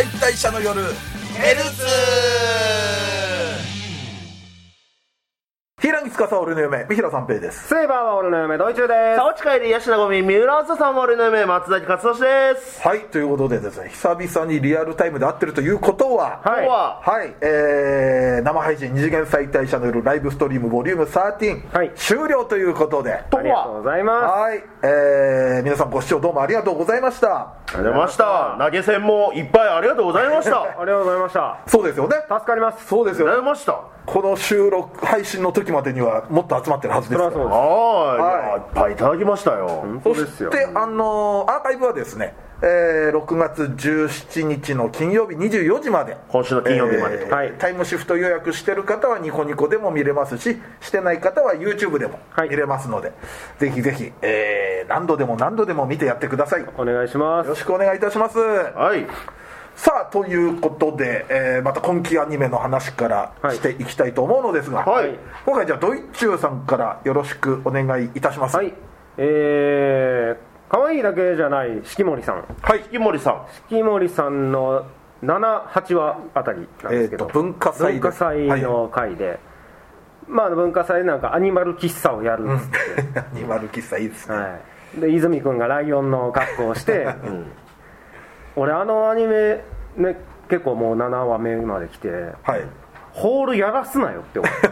解体者の夜。ヘルツ平木司俺の嫁三平三平です。セイバーは俺の嫁ドイチューです。さあ、落ち帰り、ヤシナゴミ、三浦朝さんも俺の嫁、松崎勝利です。はいということでですね久々にリアルタイムで会ってるということははい。今日は、はい、えー、生配信二次元再退者の夜ライブストリームボリューム13、はい。終了ということで。ありがとうございまはい、えー、皆さんご視聴どうもありがとうございました。ありがとうございました。投げ銭もいっぱいありがとうございました。ありすありがとうございました。そうですよね。助かります。そうですよね。がとうございました。この収録配信の時までにはもっと集まってるはずですからそりゃそうはい、いっぱいいただきましたよ。そそうですよ。してあのーアーカイブはですね、えー6月17日の金曜日24時まで今週の金曜日までと。えーはい。タイムシフト予約してる方はニコニコでも見れますししてない方は YouTube でもはい。見れますので、ぜひぜひ、えー何度でも何度でも見てやってください。よお願いします。ろしくお願いいたします。はい。さあということで、えーまた今期アニメの話からはいしていきたいと思うのですが、はい。今回じゃあドイッチューさんからよろしくお願いいたします。はい。えー、可愛いだけじゃない四季森さん。はい。木森さん。四季森さんの78話あたりなんですけど、えーと文化祭で。文化祭の回で、まあ文化祭でなんかアニマル喫茶をやるっつって、アニマル喫茶いいですね、はい、で泉君がライオンの格好をして、俺あのアニメね結構もう7話目まで来てはい。ホールやらすなよって思って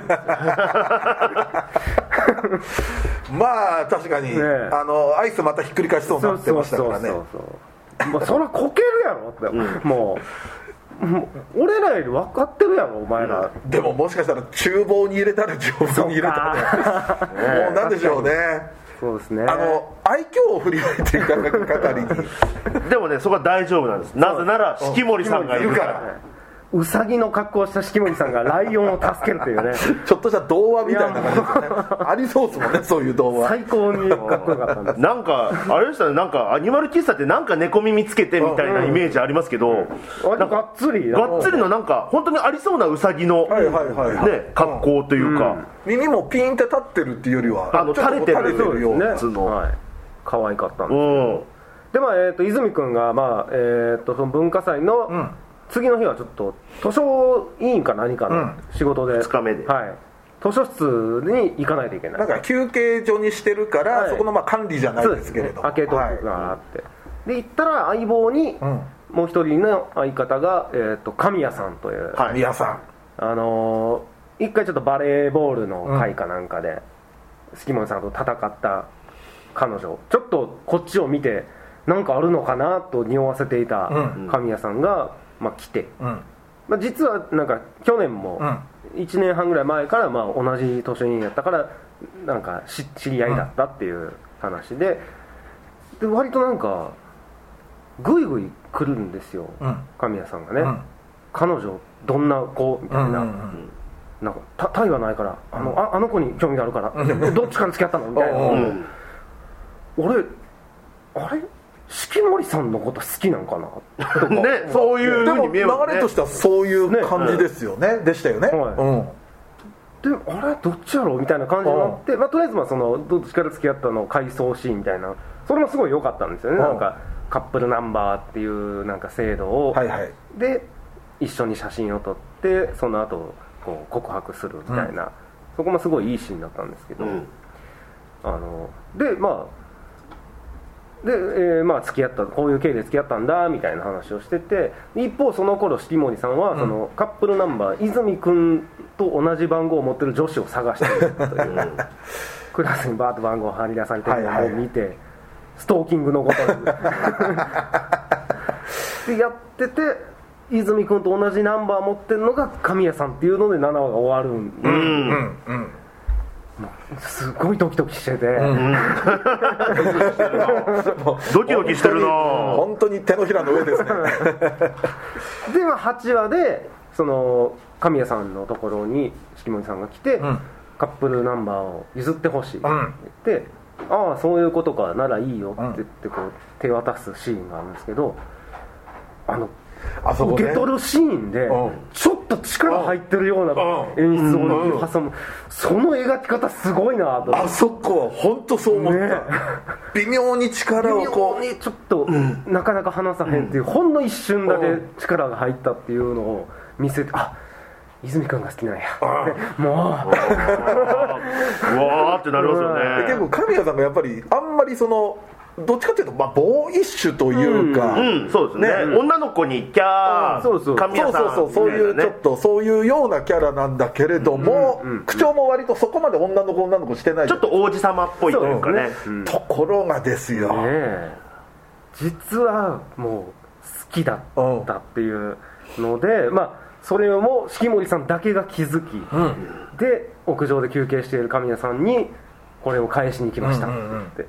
まあ確かに、ねえ。あのアイスまたひっくり返しそうになってましたからね。そうそうもうそりゃこけるやろって、もうもう俺らより分かってるやろお前ら、でももしかしたら厨房に入れたら丈夫に入れたら もうなんでしょうねそうですね。あの愛嬌を振りまいていただく係に。でもね、そこは大丈夫なんです。なぜなら、四季森さんがいるから。うさぎの格好をした四季森さんがライオンを助けるというね。ちょっとした童話みたいな感じですよね。ありそうですもんね そういう童話。最高にかっこよかったんです。なんか、あれでしたね、なんか、アニマル喫茶ってなんか猫耳つけてみたいなイメージありますけど、割とがっつりがっつりのなんか、本当にありそうなウサギの、はいはいはいはい。ね、格好というか、耳もピンって立ってるっていうよりはあの垂れてるような。ね。普通のはい。可愛かったんうですん。でまあえー、と泉君が、まあえー、とその文化祭のん次の日はちょっと図書委員か何かの仕事で、二日目で。はい、図書室に行かないといけない。なんか休憩所にしてるから、はい。そこのまあ管理じゃないですけれども。開けとくがあって、で行ったら相棒に、ん。もう一人の相方が、えー、と神谷さんという、はい宮さあのー一回ちょっとバレーボールの会かなんかで、月森さんと戦った彼女。ちょっとこっちを見てなんかあるのかなと匂わせていたうん。神谷さんが、まあ、来て、んうん。まあ、実はなんか去年も1年半ぐらい前からまあ同じ図書委員やったからなんかし知り合いだったっていう話でで割となんかグイグイ来るんですよ、うん。神谷さんがね、うん。彼女どんな子みたいな、うんうんなんかたタイはないからあの,、ああの子に興味があるから、でどっちから付き合ったのみたいな、俺あれ？四季森さんのこと好きなんかな？とか。ね、そういうふうに見えますね。流れとしてはそういう感じですよね。でしたよね、はい。うん。であれどっちやろ？うみたいな感じになって、まあ、とりあえずまあそのどっちから付き合ったの回想シーンみたいな。それもすごい良かったんですよね、うんなんかカップルナンバーっていうなんか制度を、はいはい。で一緒に写真を撮ってその後こう告白するみたいな、そこもすごいいいシーンだったんですけど、うん。あのでまあで、えーまあ付き合ったこういう経緯で付き合ったんだみたいな話をしてて一方その頃四季森さんは、そのカップルナンバー泉君と同じ番号を持ってる女子を探しているというクラスにバーッと番号を貼り出されてるのを見て、ストーキングのことに でやってて泉君と同じナンバー持ってるのが神谷さんっていうので7話が終わるんで、うんうん。うんすごいドキドキしてて、ドキドキしてるな。ぁ本当に手のひらの上ですね。で、まあ、8話でその神谷さんのところに式守さんが来て、ん。カップルナンバーを譲ってほしいってん言って、ああそういうことかならいいよって言ってこう手渡すシーンがあるんですけどあの受け取るシーンでうん。ちょっと力入ってるような演出を挟むその描き方すごいなとあそこは本当そう思った、ね。微妙に力をこ微妙にちょっと、なかなか離さへんっていう、ほんの一瞬だけ力が入ったっていうのを見せてあ泉君が好きなんや。でもう。うわーってなりますようね結構神谷さんがやっぱりあんまりそのどっちかっていうとまあボーイッシュというか、うん。そうですね。ね女の子にキャーそうそう。そうそうそう。そういうちょっとそういうようなキャラなんだけれども、口調も割とそこまで女の子女の子してない。ちょっと王子様っぽいというかね。そうところがですよ、ねえ。実はもう好きだったっていうので、まあそれも式守さんだけが気づき、で屋上で休憩している神谷さんにこれを返しに来ましたって、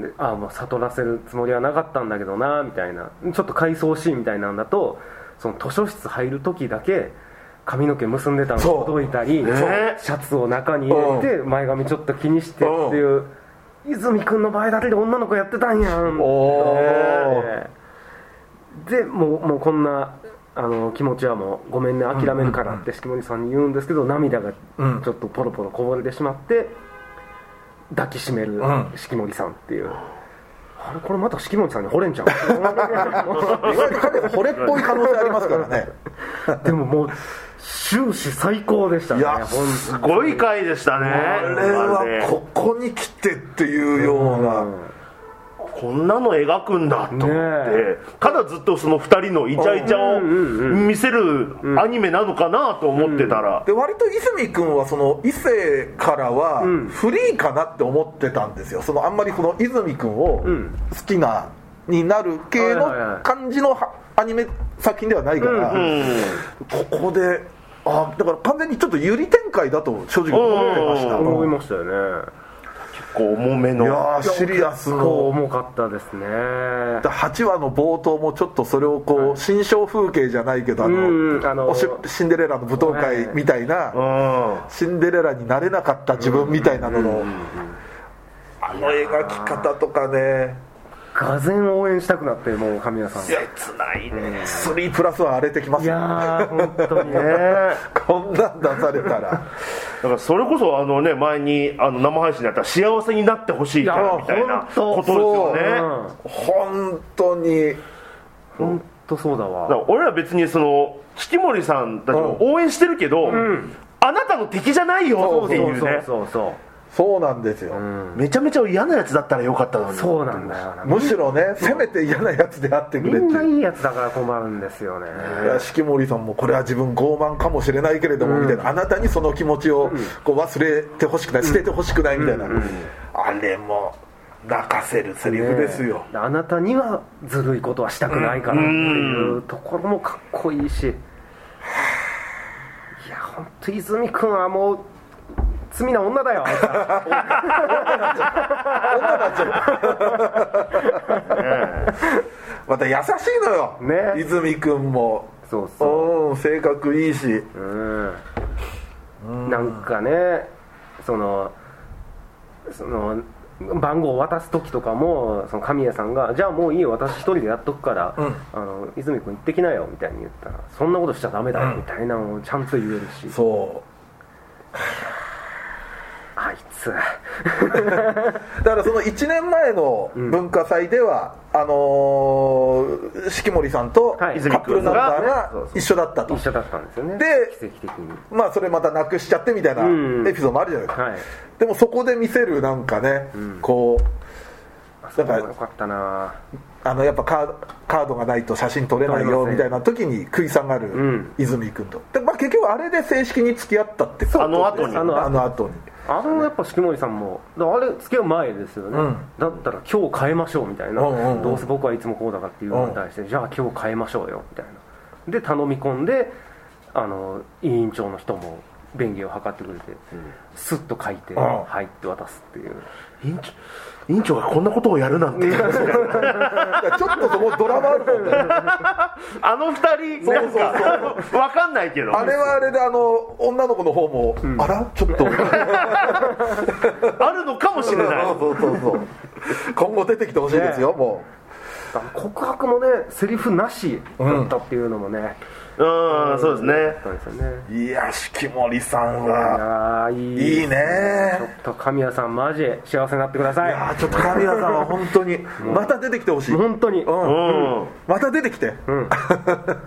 でああもう悟らせるつもりはなかったんだけどなみたいな。ちょっと回想シーンみたいなんだとその図書室入る時だけ髪の毛結んでたの届いたり、ね。シャツを中に入れて前髪ちょっと気にしてっていう泉君の場合だけで女の子やってたんやんおでもうもうこんなあの気持ちはもうごめんね諦めるからって式守さんに言うんですけど涙がちうん。ょっとポロポロこぼれてしまって抱きしめるん。式守さんっていう、あれこれまた式守さんに惚れんちゃう意外と神谷さん惚れっぽい可能性ありますからね。でももう終始最高でしたねいやほんすごい回でしたね。あれはここに来てっていうような、こんなの描くんだと思って、ねえ。ただずっとその2人のイチャイチャを見せるアニメなのかなと思ってたら、で割と泉君はその異性からはフリーかなって思ってたんですよ。そのあんまりこの泉君を好きなになる系の感じのはアニメ作品ではないから、うんここであだから完全にちょっと有利展開だと正直思ってました、うん。思いましたよねこう重めの。いやーシリアスの。重かったですね。8話の冒頭もちょっとそれをこう新象風景じゃないけどあのシンデレラの舞踏会みたいなうん。シンデレラになれなかった自分みたいなののあの描き方とかねがぜん応援したくなってもう神谷さん。切ないね。3プラスは荒れてきますいよやー本当にね。こんなん出されたら。だからそれこそあのね前にあの生配信でやったら幸せになってほしいからみたいなことですよね。本当に。本当そうだわ。ら俺ら別にその式守さんたちを応援してるけど、あなたの敵じゃないよっていうね。そうそうそうそうなんですよ、めちゃめちゃ嫌なやつだったらよかったのに。そうなんだよな。むしろねせめて嫌なやつであってくみれっていう。んないいやつだから困るんですよね。いや式守さんもこれは自分傲慢かもしれないけれども、みたいな。あなたにその気持ちをこう忘れてほしくない捨ててほしくないみたいな、あれも泣かせるセリフですよ、ねあなたにはずるいことはしたくないからっていうところもかっこいいし。いや本当泉君はもう罪な女だよ また優しいのよ、ね。泉君も。そうそう。うん性格いいし。うん。なんかねそのその番号を渡す時とかもその神谷さんが「じゃあもういいよ私一人でやっとくから、うん。あの泉君行ってきなよ」みたいに言ったら「そんなことしちゃダメだよ」みたいなのをちゃんと言えるし、そあいつ。うだからその1年前の文化祭では、あのー式守さんとカはい。ップルナンバーが一緒だったと。一緒だったんですよね。で奇跡的に。まあそれまたなくしちゃってみたいなうん。エピソードもあるじゃないですか、はい。でもそこで見せるなんかね、こうあそこだからもよかったな。あのやっぱカードカードがないと写真撮れないよみたいな時に食い下がるん。泉君と、でまあ、結局あれで正式に付き合ったってことあの後に。あのあの後にあのやっぱ式守さんもあれ付き合う前ですよね、うん。だったら今日変えましょうみたいな、うんうんうん。どうせ僕はいつもこうだからっていうのに対して、じゃあ今日変えましょうよみたいな。で頼み込んであの委員長の人も便宜を図ってくれて、スッと書いて、ん。はいって渡すっていう。委員長委員長がこんなことをやるなんて。ちょっとそこドラマあるもんね。あの二人なんか分かんないけど。あれはあれであの女の子の方も、あら？ちょっと。あるのかもしれない。そうそうそうそう。今後出てきてほしいですよ、もあの告白もねセリフなしだったっていうのもね、うんそうですね。そうですよね。いや式守さんいはやーいい。いいね。ちょっと神谷さんマジで幸せになってください。いやちょっと神谷さんは本当にまた出てきてほしい、うん、本当に。うん。また出てきて、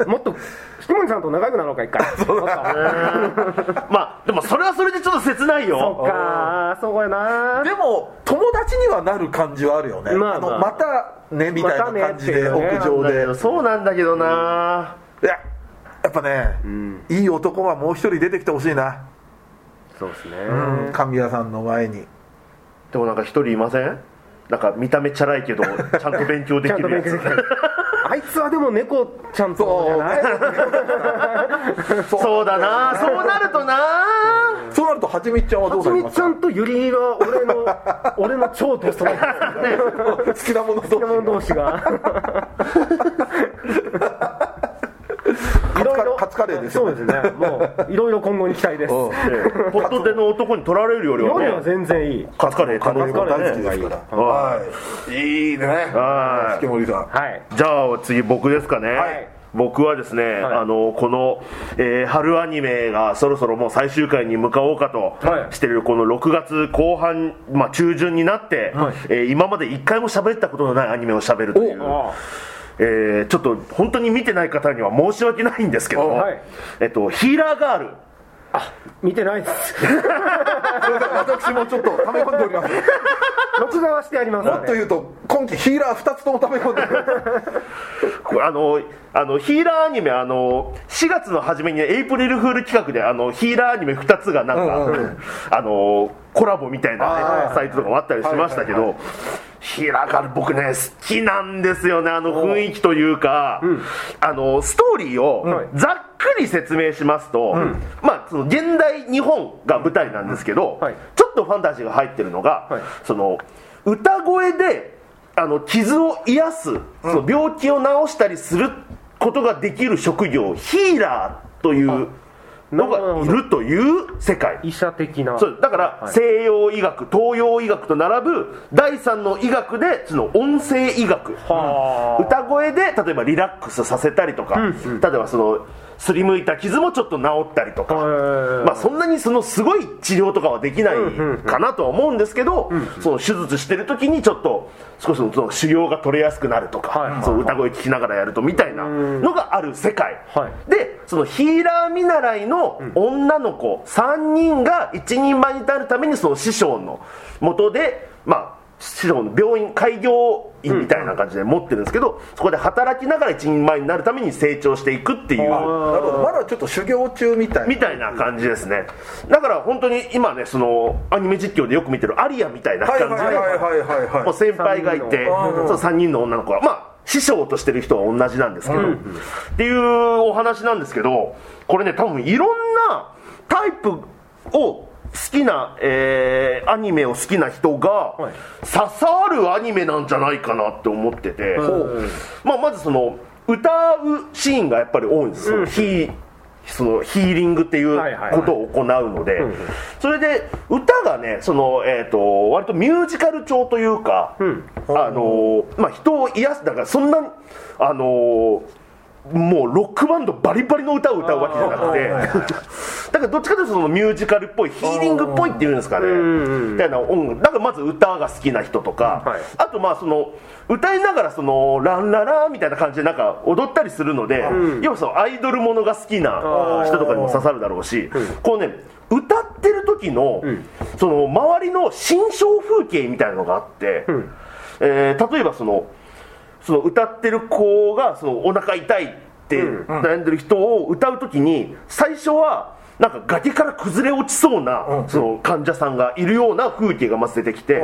もっと式守さんと仲良くなろうか一回。そうまあでもそれはそれでちょっと切ないよ。かそうやなでも友達にはなる感じはあるよね、まあまあ。のまたねみたいな感じで屋上で、そうなんだけどないややっぱね、いい男はもう一人出てきてほしいな、そうですね。うん神谷さんの前に。でもなんか一人いません？なんか見た目チャラいけどちゃんと勉強でちゃんときるやつ勉強できる。あいつはでも猫ちゃんと。じゃないそうだな。そうなるとな。そうなるとはちみっちゃんはどはちみうなりますか？ちゃんとゆりは俺の 俺の超ドストライク好きなものと好きな者同士がいろいろ。カツカレーですよそうですね。もういろいろ今後に期待です。うん。ねポットでの男に取られるよりは夜はね全然いい。カツカレーカレーが頼むからね大好きですから。はい。い。いね。はい。式守さんはい。じゃあ次僕ですかね、はい。僕はですね、はい。あのこの、えー春アニメがそろそろもう最終回に向かおうかとはい。してるこの6月後半、まあ、中旬になって、はい。えー今まで一回も喋ったことのないアニメを喋るという、あえーちょっと本当に見てない方には申し訳ないんですけども、はい。えっと、ヒーラーガール見てないです。すいません私もちょっと溜め込んでおります。録画はしてありますもっと言うと今季ヒーラー2つとも溜め込んでおります。こ れあのあのヒーラーアニメあの4月の初めにエイプリルフール企画であのヒーラーアニメ2つがなんか、うんうんうん。あのコラボみたいな、ねサイトとかもあったりしましたけど、はいはいヒーラーガール僕ね好きなんですよねあの雰囲気というか、あのストーリーをはい。ざっくり説明しますと、まあその現代日本が舞台なんですけど、はい。ちょっとファンタジーが入ってるのが、はい。その歌声であの傷を癒す、その病気を治したりすることができる職業ヒーラーというのがいるという世界。医者的な。そう。だからはい。西洋医学東洋医学と並ぶ第三の医学でその音声医学。はあ。歌声で例えばリラックスさせたりとか、例えばそのすりむいた傷もちょっと治ったりとか、はいまあ、そんなにそのすごい治療とかはできないかなとは思うんですけど、その手術してる時にちょっと少しその修行が取れやすくなるとか、はいその歌声聞きながらやるとみたいなのがある世界、はい。でそのヒーラー見習いの女の子3人が一人前になるためにその師匠の元でまあ師匠の病院開業員みたいな感じで持ってるんですけど、そこで働きながら一人前になるために成長していくっていう。なるほど。まだちょっと修行中みたいな。みたいな感じですねだから本当に今ねそのアニメ実況でよく見てるアリアみたいなはい感じではいはいはいはいはいもう先輩がいてうんそう3人の女の子はまあ師匠としてる人は同じなんですけど、っていうお話なんですけどこれね多分いろんなタイプを好きな、えーアニメを好きな人がはい。刺さるアニメなんじゃないかなって思ってて、まあ、まずその歌うシーンがやっぱり多いんですよ、ヒーそのヒーリングっていうことを行うので、それで歌がねその、えー、と割とミュージカル調というか、あのまあ、人を癒すだからそんなあのもうロックバンドバリバリの歌を歌うわけじゃなくてだからどっちかというとそのミュージカルっぽいヒーリングっぽいっていうんですかね。みたいな音楽だからまず歌が好きな人とか、はい。あとまあその歌いながらそのランララみたいな感じでなんか踊ったりするので、要はそのアイドルものが好きな人とかにも刺さるだろうし、こうね歌ってる時の、その周りの心象風景みたいなのがあって、えー例えばそのその歌ってる子がそのお腹痛いって悩んでる人を歌う時に最初はなんか崖から崩れ落ちそうなその患者さんがいるような風景がまず出てきて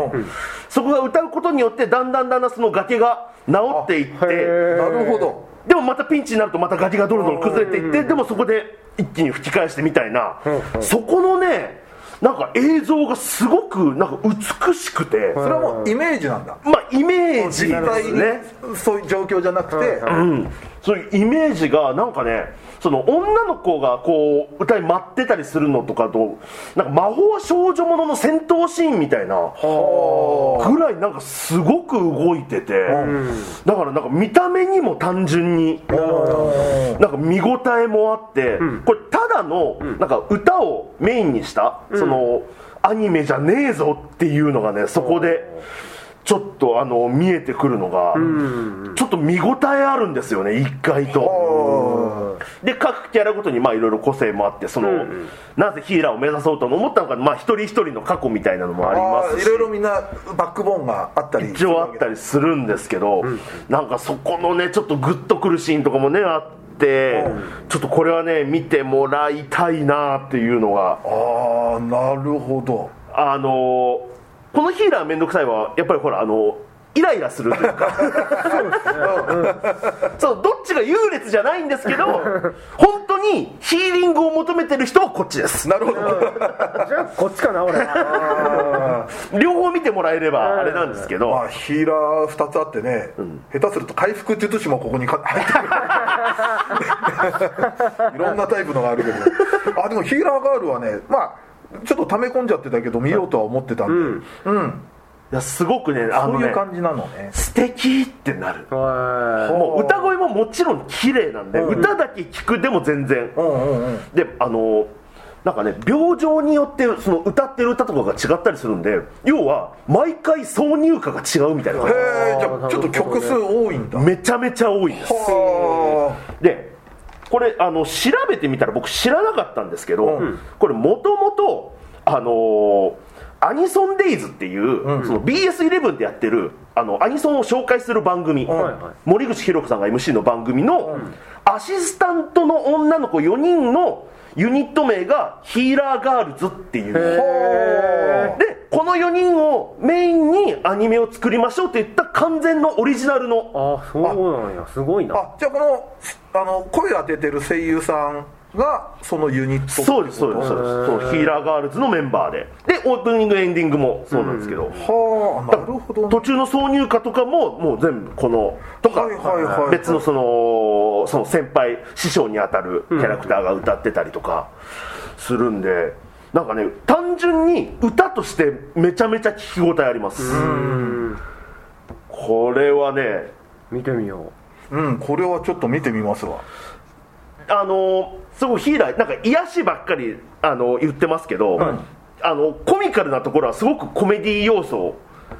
そこが歌うことによってだんだんだんだんその崖が治っていってなるほど。でもまたピンチになるとまた崖がどんどん崩れていってでもそこで一気に吹き返してみたいな。そこのねなんか映像がすごくなんか美しくて。それはもうイメージなんだ。まあイメージ実際にですね。そういう状況じゃなくて、うん、そういうイメージがなんかねその女の子がこう歌い待ってたりするのとかとなんか魔法少女ものの戦闘シーンみたいなぐらいなんかすごく動いてて、だからなんか見た目にも単純になんか見応えもあって、これただのなんか歌をメインにした、そのアニメじゃねえぞっていうのがねそこでちょっとあの見えてくるのが、ちょっと見応えあるんですよね一回と。で各キャラごとにまあいろいろ個性もあってその、なぜヒーラーを目指そうと思ったのか、まあ、一人一人の過去みたいなのもありますし。いろいろみんなバックボーンがあったり一応あったりするんですけど、なんかそこのねちょっとグッとくるシーンとかもねあって、ちょっとこれはね見てもらいたいなっていうのが。ああなるほど。あのーこのヒーラーめんどくさいはやっぱりほらあのイライラするというか。そうどっちが優劣じゃないんですけど本当にヒーリングを求めてる人はこっちです。なるほど。じゃあこっちかな俺は。両方見てもらえればあれなんですけど、まあヒーラー2つあってね、下手すると回復術師もここにか 入ってくる。いろんなタイプのがある。けどあでもヒーラーガールはねまあちょっと溜め込んじゃってたけど見ようとは思ってたんで、うんいやすごくねあのねそういう感じなのね。素敵ってなる。はもう歌声ももちろん綺麗なんで、うん。歌だけ聞くでも全然、うんうんうん。であのなんかね病状によってその歌ってる歌とかが違ったりするんで要は毎回挿入歌が違うみたいな感へえじゃあちょっと曲数多いんだ。じめちゃめちゃ多いです。はでこれあの調べてみたら僕知らなかったんですけど、うん。これもともとあのーアニソンデイズっていう、その BS11 でやってるあのアニソンを紹介する番組、はいはい。森口博子さんが MC の番組の、アシスタントの女の子4人のユニット名がヒーラーガールズっていう。へでこの4人をメインにアニメを作りましょうって言った完全のオリジナルの。あそうなんや。すごいな。あじゃあこのあの声当ててる声優さんがそのユニットそうですそうですそうです。そうヒーラーガールズのメンバーで。でオープニングエンディングもそうなんですけど、はあなるほどね。途中の挿入歌とかももう全部このとか、はいはいはい別のそのその先輩師匠にあたるキャラクターが歌ってたりとかするんで、なんかね単純に歌としてめちゃめちゃ聞き応えあります。これはね見てみようんこれはちょっと見てみますわあのすごいヒーラーなんか癒しばっかりあの言ってますけど、あのコミカルなところはすごくコメディ要素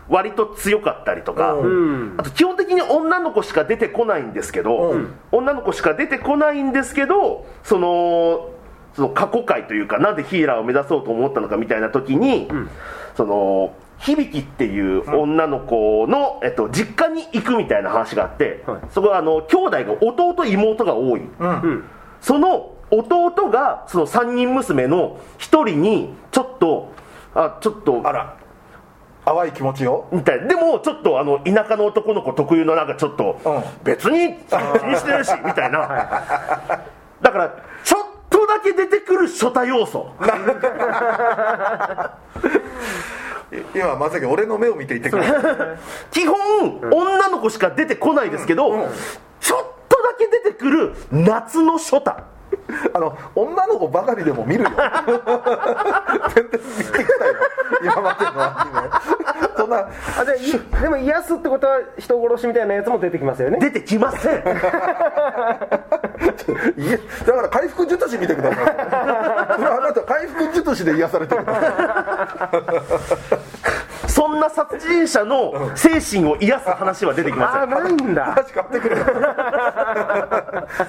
割と強かったりとか、ううん。あと基本的に女の子しか出てこないんですけど、うん。女の子しか出てこないんですけどそのその過去回というかなんでヒーラーを目指そうと思ったのかみたいな時に、その響っていう女の子の、えっと、実家に行くみたいな話があって、はい。そこはあの兄弟が弟妹が多い、うん。うん。その弟がその3人娘の1人にちょっとあちょっとあら。淡い気持ちよみたい。なでもちょっとあの田舎の男の子特有のなんかちょっと、うん。別に気にしてるし みたいな。だからちょっとだけ出てくる初太要素い今まさに俺の目を見て言ってくれ。基本、女の子しか出てこないですけど、うん。ちょっとだけ出てくる夏の初太あの女の子ばかりでも見るよ。全然見てきたよ。今までのアニメ。そんなあでいでも癒すってことは人殺しみたいなやつも出てきますよね。出てきません。だから回復術師見てください。それはあなた回復術師で癒されてるそんな殺人者の精神を癒す話は出てきません。あないんだ。話変わってくる。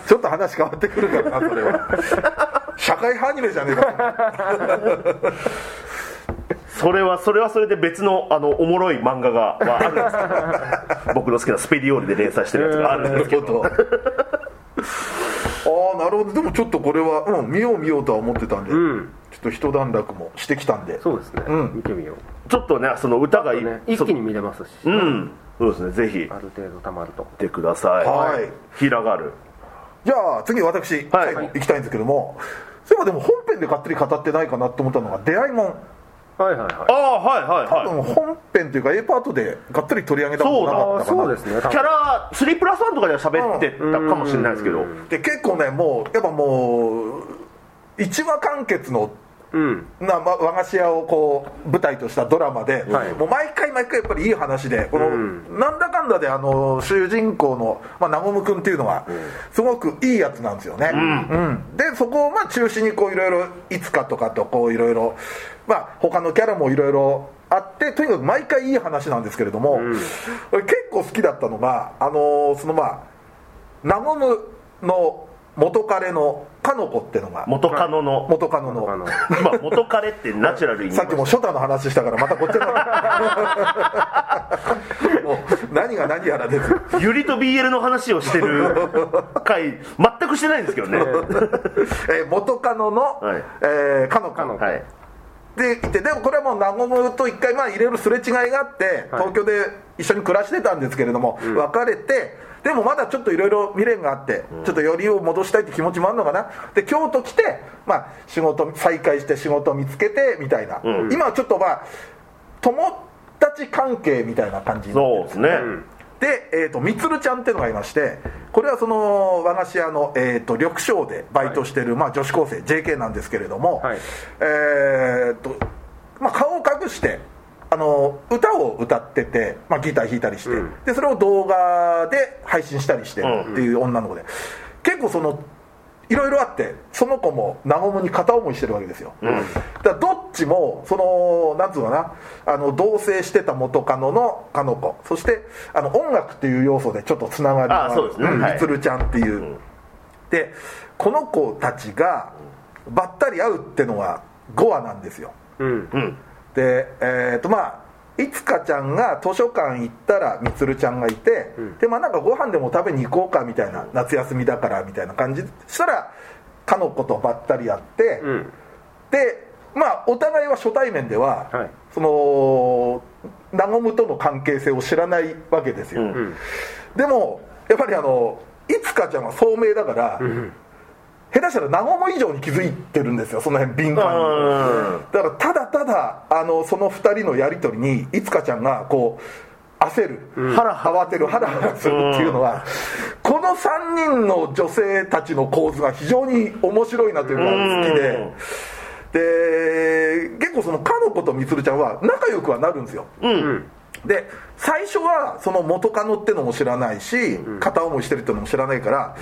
ちょっと話変わってくるからなそれは。社会派アニメじゃねえかそれはそれはそれで別のあのおもろい漫画がはあるんですけど。僕の好きなスペディオールで連載してるやつがあるんですけど、ど。ああなるほど。でもちょっとこれは、うん、見よう見ようとは思ってたんで、うん。ちょっと一段落もしてきたんで。そうですね、うん。見てみようちょっとねその歌がいい、ね、一気に見れますし、そうん。そうですね。ぜひ。見ある程度たまると。てください。はい。ヒーラーガールじゃあ次私、はい。最後行きたいんですけども。そういえばでも本編でがっつり語ってないかなと思ったのが出会いもん。はいはいはい。ああはいはい多はい。分本編というか A パートでがっつり取り上げたことなかあったかな。そうですね。キャラ3プラス1とかでは喋ってたかもしれないですけど。で結構ねもうやっぱもう一話完結のうんな、ま、和菓子屋をこう舞台としたドラマで、はい。もう毎回毎回やっぱりいい話でこの、うん。なんだかんだであの主人公の、まあ、ナゴム君っていうのはすごくいいやつなんですよね、うん。でそこをまあ中心にこういろいろいつかとかとこういろいろまあ他のキャラもいろいろあってとにかく毎回いい話なんですけれども、俺結構好きだったのがあのそのまあナゴムの元彼のかの子ってのが。元カノの。元カノの。まあ元彼ってナチュラルに さっきも初太の話したからまたこっちの。もう何が何やらですよユリと BL の話をしてる回全くしてないんですけどね。えー元カノの、はい。えーかの子かの子はいでいてでもこれはもう和むと一回まあいろいろすれ違いがあってはい。東京で一緒に暮らしてたんですけれども、別れてでもまだちょっといろいろ未練があって、ちょっとよりを戻したいって気持ちもあるのかな。で京都来て、まあ、仕事再開して仕事見つけてみたいな、うん。今はちょっとまあ友達関係みたいな感じになってるそうですねで、えー、とみつるちゃんっていうのがいましてこれはその和菓子屋の、えー、と緑章でバイトしてる、まあ、女子高生 JK なんですけれども、はい。えーとまあ、顔を隠してあの歌を歌ってて、まあ、ギター弾いたりして、うん。でそれを動画で配信したりしてるっていう女の子で、結構そのいろいろあってその子も和むに片思いしてるわけですよ、だからどっちもそのなんつうのかなあの同棲してた元カノのかの子。そしてあの音楽っていう要素でちょっとつながりがあそうですね。はい。んみつるちゃんっていう、ん。でこの子たちがばったり会うってのが5話なんですよ。うん。うん。でえっ、とまあいつかちゃんが図書館行ったらみつるちゃんがいて、でまあなんかご飯でも食べに行こうかみたいな夏休みだからみたいな感じしたらかの子とばったり会って、うん。でまあお互いは初対面では、はい。その和むとの関係性を知らないわけですよ、うんうんでもやっぱりあのいつかちゃんは聡明だから、ん下手したら和む以上に気づいてるんですよその辺敏感に。うん。だからただただあのその2人のやり取りにいつかちゃんがこう焦る、ハラ慌てるハラハラするっていうのは、この3人の女性たちの構図が非常に面白いなというか好きで、で結構そのかの子とみつるちゃんは仲良くはなるんですよ、うんで最初はその元カノってのも知らないし、片思いしてるってのも知らないから、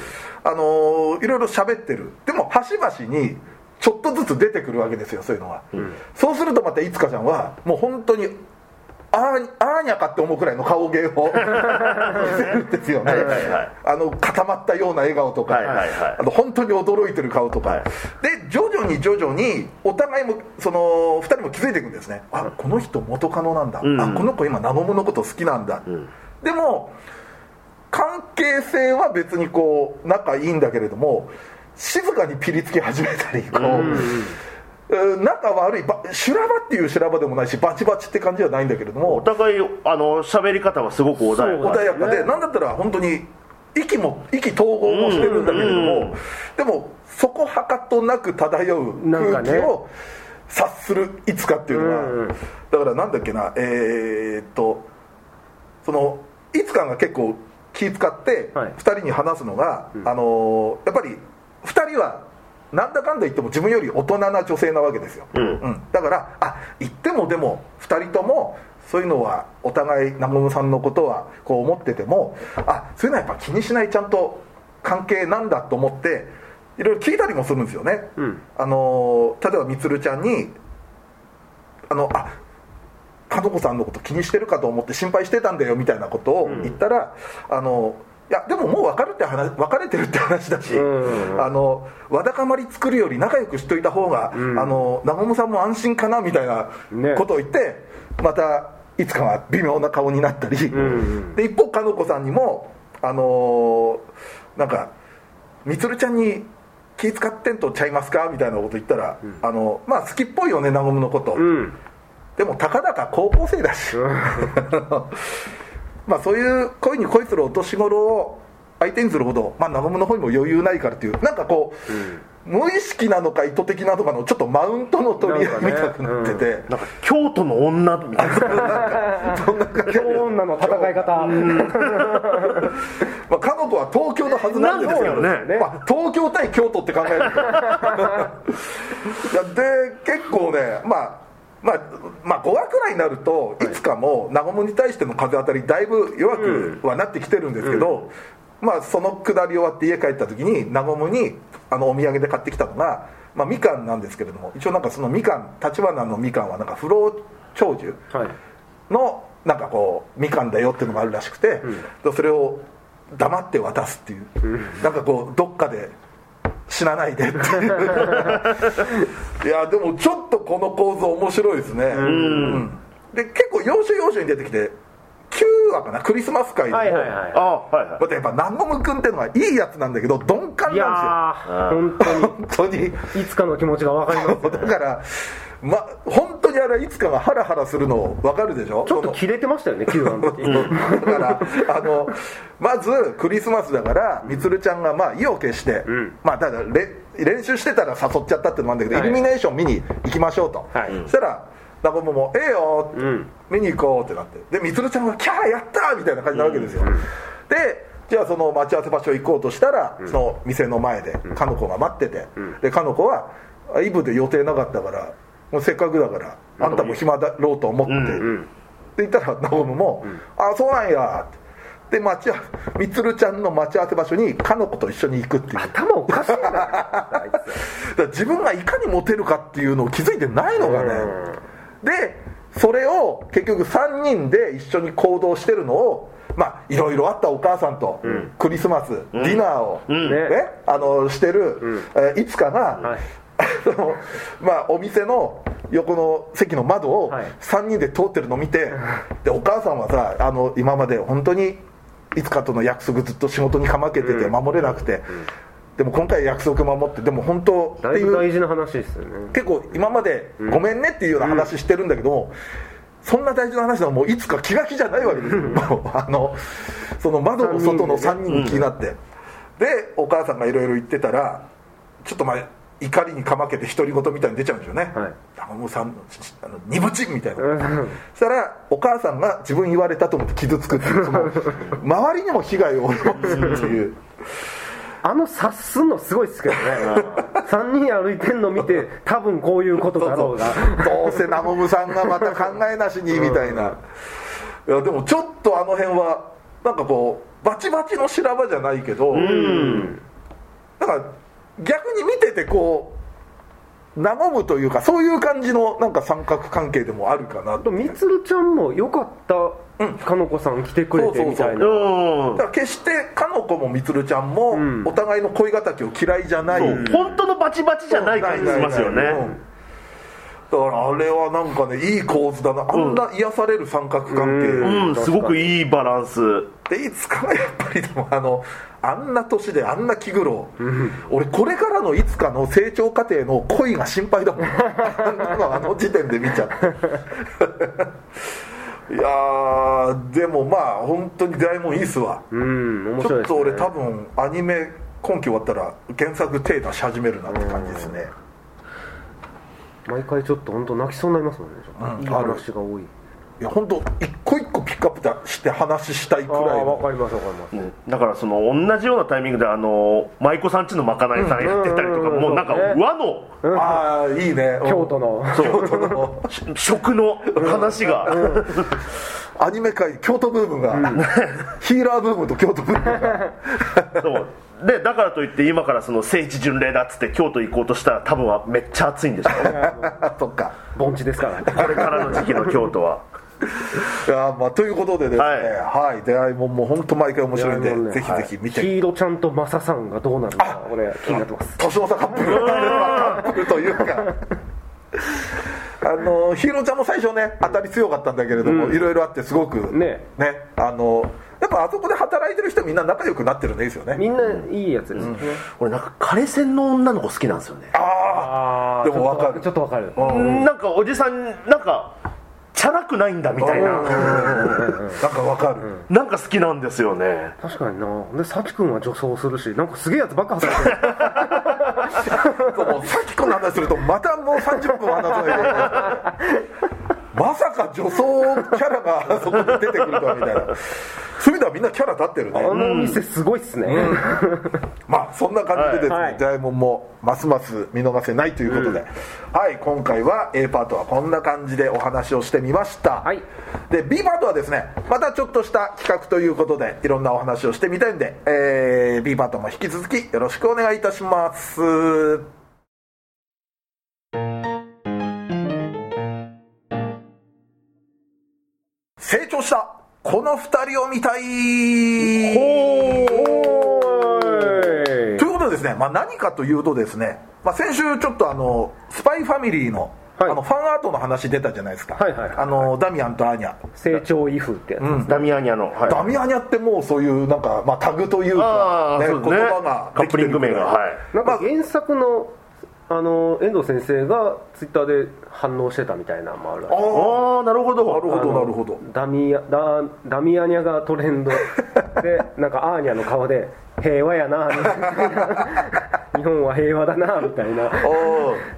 あのーいろいろ喋ってる。でも端々にちょっとずつ出てくるわけですよそういうのが、そうするとまたいつかちゃんはもう本当にあーにゃかって思うくらいの顔芸を。見せるんですよね。はいはいはい。あの固まったような笑顔とか、はいはいはい。あの本当に驚いてる顔とか、はい。で徐々に徐々にお互いもその2人も気づいていくんですね。あこの人元カノなんだ、うん。あこの子今ナノムのこと好きなんだ、ん。でも関係性は別にこう仲いいんだけれども静かにピリつき始めたりこう、うん仲悪い。ば修羅場っていう修羅場でもないしバチバチって感じはないんだけれども。お互いあの喋り方はすごく穏やか穏やかで、なんだったら本当に息も意気投合もしてるんだけれども、うんでもそこはかとなく漂う空気を察するいつかっていうのは、うんだからなんだっけなえーっとそのいつかが結構気使ってはい。2人に話すのが、あのーやっぱり2人はなんだかんだ言っても自分より大人な女性なわけですよ、ん。だからあ言ってもでも2人ともそういうのはお互い南雲さんのことはこう思っててもあそういうのはやっぱ気にしないちゃんと関係なんだと思っていろいろ聞いたりもするんですよね、うん。あの例えばみつるちゃんにあのあかの子さんのこと気にしてるかと思って心配してたんだよみたいなことを言ったら、あのいやでももう別れて話別れてるって話だし、うん。あのわだかまり作るより仲良くしといた方が、ん。あの南雲さんも安心かなみたいなね。ことを言って、またいつかは微妙な顔になったり、ん。で一方かの子さんにもあのなんかみつるちゃんに気使ってんとちゃいますかみたいなこと言ったら、あのまあ好きっぽいよね南雲のこと、うん。でもたかだか高校生だし まあそういう恋に恋するお年頃を相手にするほど、まあ、長野の方にも余裕ないからっていうなんかこう、無意識なのか意図的なのかのちょっっとマウントの取り合いみたくなってて、なんか京都の女みたいな そんな感じ今日女の戦い方 まあ、彼女は東京のはずなんですけど。ね。まあ、東京対京都って考えると。いやで結構ねまあまあ、まあ、5話くらいになるとい。つかもう南雲に対しての風当たりだいぶ弱くはなってきてるんですけど、まあ、そのくだり終わって家帰った時に南雲にあのお土産で買ってきたのが、まあ、みかんなんですけれども一応なんかそのみかん立花のみかんはなんか不老長寿はい。のなんかこうみかんだよっていうのがあるらしくて、でそれを黙って渡すっていう、なんかこうどっかで死なないでっていう。いやでもちょっとこの構造面白いですね、うん。で結構要所要所に出てきて9話かな？クリスマス会で。も、はいはいはい。あはいはい。だってやっぱ南雲君っていうのはいいやつなんだけど鈍感いやなんー本当に。ですよ本当に。いつかの気持ちが分かります だからま本当にあれいつかがハラハラするの分かるでしょ？ちょっと切れてましたよね9話の時だからあのまずクリスマスだからみつるちゃんがまあ意を決して、ん。まあただれ練習してたら誘っちゃったってのもあるんだけど、はい。イルミネーション見に行きましょうと、はい。そしたら中もも「ええよ」見に行こうってなって。でみつるちゃんは「キャーやった!」みたいな感じなわけですよ、でじゃあその待ち合わせ場所行こうとしたら、その店の前でかの子が待ってて、でかの子はあイブで予定なかったからもうせっかくだからあんたも暇だろうと思って、んで言ったらナオムも「あそうなんや」ってで待ちみつるちゃんの待ち合わせ場所にかの子と一緒に行くっていう。頭おかしいな。あいつら自分がいかにモテるかっていうのを気づいてないのがね。でそれを結局3人で一緒に行動してるのをまあいろいろあったお母さんとクリスマス、ディナーを、ねね、あのしてる、えーいつかが、はいそのまあ、お店の横の席の窓をはい。3人で通ってるのを見て、でお母さんはさあの今まで本当にいつかとの約束ずっと仕事にかまけてて守れなくて、でも今回約束守ってでも本当ってだいいうぶ大事な話ですよね。結構今までごめんねっていうような話してるんだけども、そんな大事な話はもういつか気が気じゃないわけですよ、もうあのその窓の外の3人に気になって、でお母さんがいろいろ言ってたらちょっと前怒りにかまけて独り言みたいに出ちゃうんですよね。はい「あもうさんあの二ブチン」みたいなうん。そしたらお母さんが自分言われたと思って傷つくっていうその 周りにも被害を及ぼすっていう。あの察すんのすごいですけどね。3人歩いてんの見て多分こういうことだろうがどうせナモムさんがまた考えなしにみたいな、いやでもちょっとあの辺はなんかこうバチバチの修羅場じゃないけど、なんか逆に見ててこう和むというかそういう感じのなんか三角関係でもあるかなとみつるちゃんもよかった、かのこさん来てくれてみたいな。うん。だから決してかの子もみつるちゃんもん。お互いの恋敵を嫌いじゃない、そう。本当のバチバチじゃない感じしますよね。ないないない。うんだからあれはなんかねいい構図だな。あんな癒される三角関係、うん。すごくいいバランス。でいつかはやっぱりでもあのあんな年であんな気苦労、俺これからのいつかの成長過程の恋が心配だもん。あのあの時点で見ちゃって。いやーでもまあ本当に出会いもいいっすわ、うん面ちょっと俺多分アニメ今期終わったら原作手出し始めるなって感じですね、毎回ちょっと本当泣きそうになりますもんねちょっと、うん。話が多い。いや本当一個一個ピックアップして話したいくらいの。わかりますわかります、だからその同じようなタイミングであの舞妓さんちのまかないさんやってたりとかうん。もうなんか和の。ああいいね。うん。京都の。京都の食の話が。アニメ界京都ブームが、ヒーラーブームと京都ブームが。そうでだからといって今からその聖地巡礼だっつって京都行こうとしたら多分はめっちゃ暑いんでしょ そっか。盆地ですからこれからの時期の京都は。いやまあということでですね。はい。はい、出会いもんもう本当毎回面白いんで、ねぜひぜひ見て、黄色ちゃんとマサさんがどうなるのか俺気になってます。年の差カップル。カップルというか。あのヒーローちゃんも最初ね当たり強かったんだけれども、いろいろあってすごくね。あのやっぱあそこで働いてる人みんな仲良くなってるんですよね。みんないいやつですよね、俺なんか枯線の女の子好きなんですよね。あああでもわかる。ちょっとわかる。うん。なんかおじさんなんかちチャラくないんだみたいな。なんかわかる、なんか好きなんですよね。確かにな。でさき君は女装するしなんかすげえやつばっか挟んでる。もうさっきこの話するとまたもう30分話さないとまさか女装キャラが そこに出てくるとはみたいな。そういう意味ではみんなキャラ立ってるね。あのお店すごいっすね、まあそんな感じでですね、はい。ジャイモンもますます見逃せないということで、はい今回は A パートはこんな感じでお話をしてみました、はい。で B パートはですねまたちょっとした企画ということでいろんなお話をしてみたいんで、えー B パートも引き続きよろしくお願いいたしますこの二人を見たい。ということでですね、まあ、何かというとですね、まあ、先週ちょっとあのスパイファミリーの,、はい。あのファンアートの話出たじゃないですか、はいはいはい。あのダミアンとアーニャ。成長イフってやつ、うん。ダミアニャの、はい。ダミアニャってもうそういうなんか、まあ、タグというか、ねうね。言葉がカップリング名がはい。なんまあか原作のあの遠藤先生がツイッターで反応してたみたいなのもあるらしい。あああなるほど。なるほどなるほど。ダミアダダミアニャがトレンド。でなんかアーニャの顔で平和やなみたいな。日本は平和だなみたいな。あ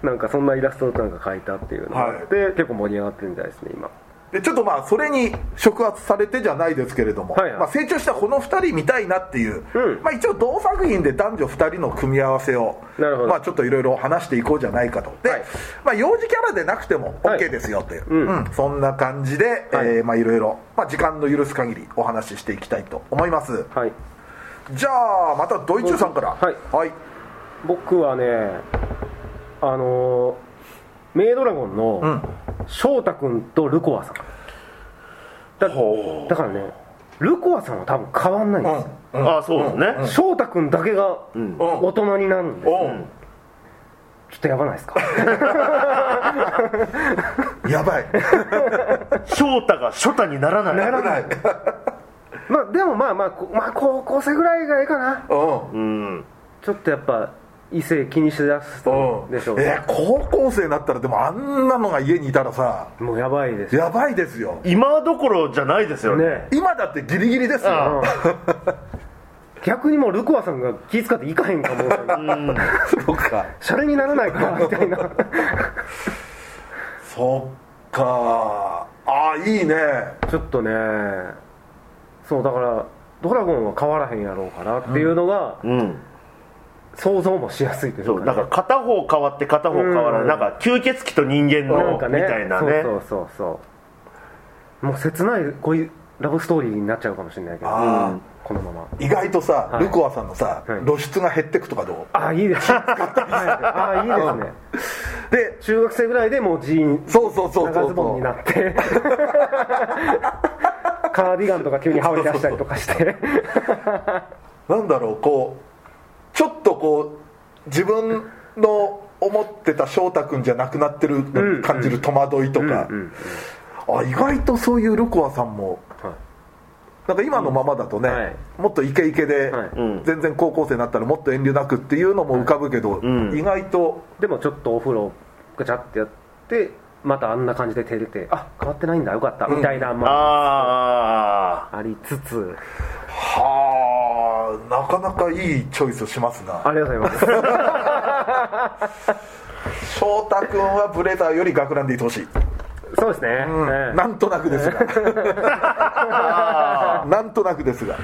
なんかそんなイラストをなんか描いたっていうのがあって、結構盛り上がってるみたいですね今。ーでちょっとまあそれに触発されてじゃないですけれども、はいはい。まあ、成長したこの2人見たいなっていう、うん。まあ、一応同作品で男女2人の組み合わせをなるほど。まあ、ちょっといろいろ話していこうじゃないかと。で、はい。まあ、幼児キャラでなくてもはい。OK ですよという、うん。うん。そんな感じで、はい。えーまあ、いろいろ、まあ、時間の許す限りお話ししていきたいと思います。はい。じゃあまたドイツさんから。はいはい、僕はねあのメイドラゴンうん。の翔太君とルコアさん。だほだからねルコアさんは多分変わんないんですよ、うああそうですね、翔太君だけがん。大人になるんですよ、うん。ちょっとやばないですか？やばい。翔太が初太にならない。ならない。まあでもまあまあ、こまあ、高校生ぐらいがいいかな。うん。うん。ちょっとやっぱ異性気にしだすでしょう、えー高校生になったらでもあんなのが家にいたらさもうやばいです。やばいですよ。今どころじゃないですよね。ね。今だってギリギリですよ。あ逆にもうルコアさんが気遣っていかへんかもそうか。シャレにならないかなみたいな。そっか。ああいいね。ちょっとねそうだからドラゴンは変わらへんやろうかなっていうのが、うん想像もしやすいといそううか、ね、なんか片方変わって片方変わらない、うん。なんか吸血鬼と人間のみたいなね。そうそうそうそう。もう切ないこういうラブストーリーになっちゃうかもしれないけど、このまま。意外とさ、はい。ルコアさんのさ、はい。露出が減ってくとかどう？ああいいですね。ああいいですね。で中学生ぐらいでもうジーンそうそうそうそう長ズボンになって。カーディガンとか急に羽織り出したりとかして。なんだろうこうちょっとこう自分の思ってた翔太君じゃなくなってる感じる戸惑いとか、あ意外とそういうルコアさんもはいなんか今のままだとね、はい。もっとイケイケで、全然高校生になったらもっと遠慮なくっていうのも浮かぶけど、ん。意外とでもちょっとお風呂ガチャってやってまたあんな感じで照れてあ変わってないんだよかった、みたいなまああありつつ。はあなかなかいいチョイスしますな。ありがとうございます。翔太君はブレザーより学ランでいてほしい、そうですね、ええ。なんとなくですが。なんとなくですが。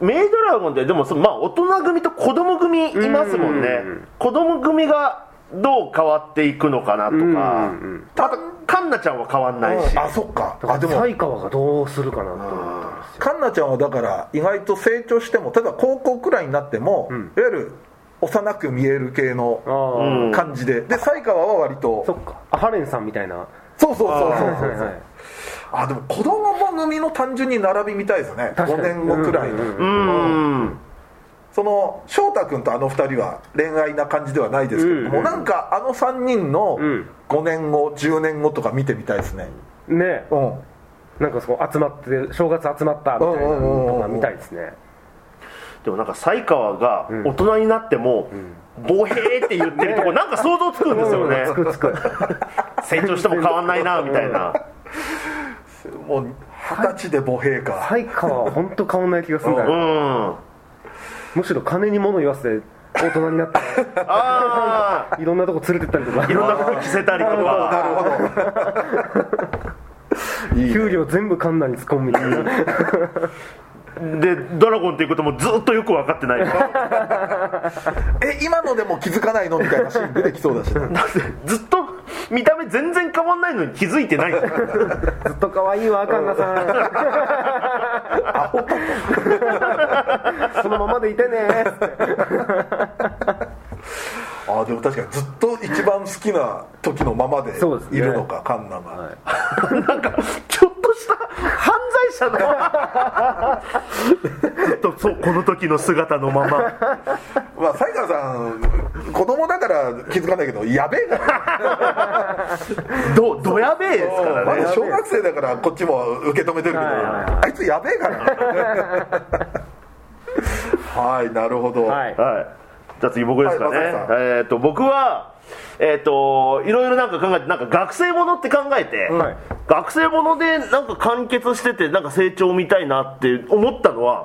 メイドラゴンってでもそのまあ大人組と子供組いますもんね。うん。子供組がどう変わっていくのかなとか。たカンナちゃんは変わんないし。あそっか。あでも。才川がどうするかなと思ったん。ですよカンナちゃんはだから意外と成長しても例えば高校くらいになっても、ん。いわゆる幼く見える系の感じで。で才川は割と。そっか。あハレンさんみたいな。そうそうそうそうそう。あでも子供組の単純に並びみたいですね。5確かに。年後くらいの、うんその翔太君とあの2人は恋愛な感じではないですけれども、うんなんかあの3人のうん。5年後10年後とか見てみたいですね。ね。うん。なんかそう集まって正月集まったみたいなのとか見たいですね。でもなんか才川が大人になっても、ボヘーって言ってるとこ なんか想像つくんですよね。つくつく。成長しても変わんないなみたいな。もう二十歳で母兵か。才川は本当変わんない気がするんだうよ、んむしろ金に物言わせて大人になってあいろんなとこ連れてったりとか。あいろんな服着せたりとなるかほど。給料全部カンナに突っ込むみたいなでドラゴンっていうこともずっとよく分かってない。え今のでも気づかないのみたいなシーン出てきそうだしね。ずっと見た目全然変わんないのに気づいてない。ずっと可愛いわカンナさん。そのままでいてねああでも確かにずっと一番好きな時のままでいるのかカンナが、なんかちょっとした犯罪者の ずっとそうこの時の姿のまま。まあ才川さん子供だから気づかないけどやべえから。どどやべえですからね。まだ小学生だからこっちも受け止めてるけど、はいはいはい。あいつやべえから。はいなるほど、はい。はいじゃあ次僕ですかね、はいえっ、と僕はえっ、といろいろなんか考えてなんか学生ものって考えて、はい。学生ものでなんか完結しててなんか成長見たいなって思ったのは、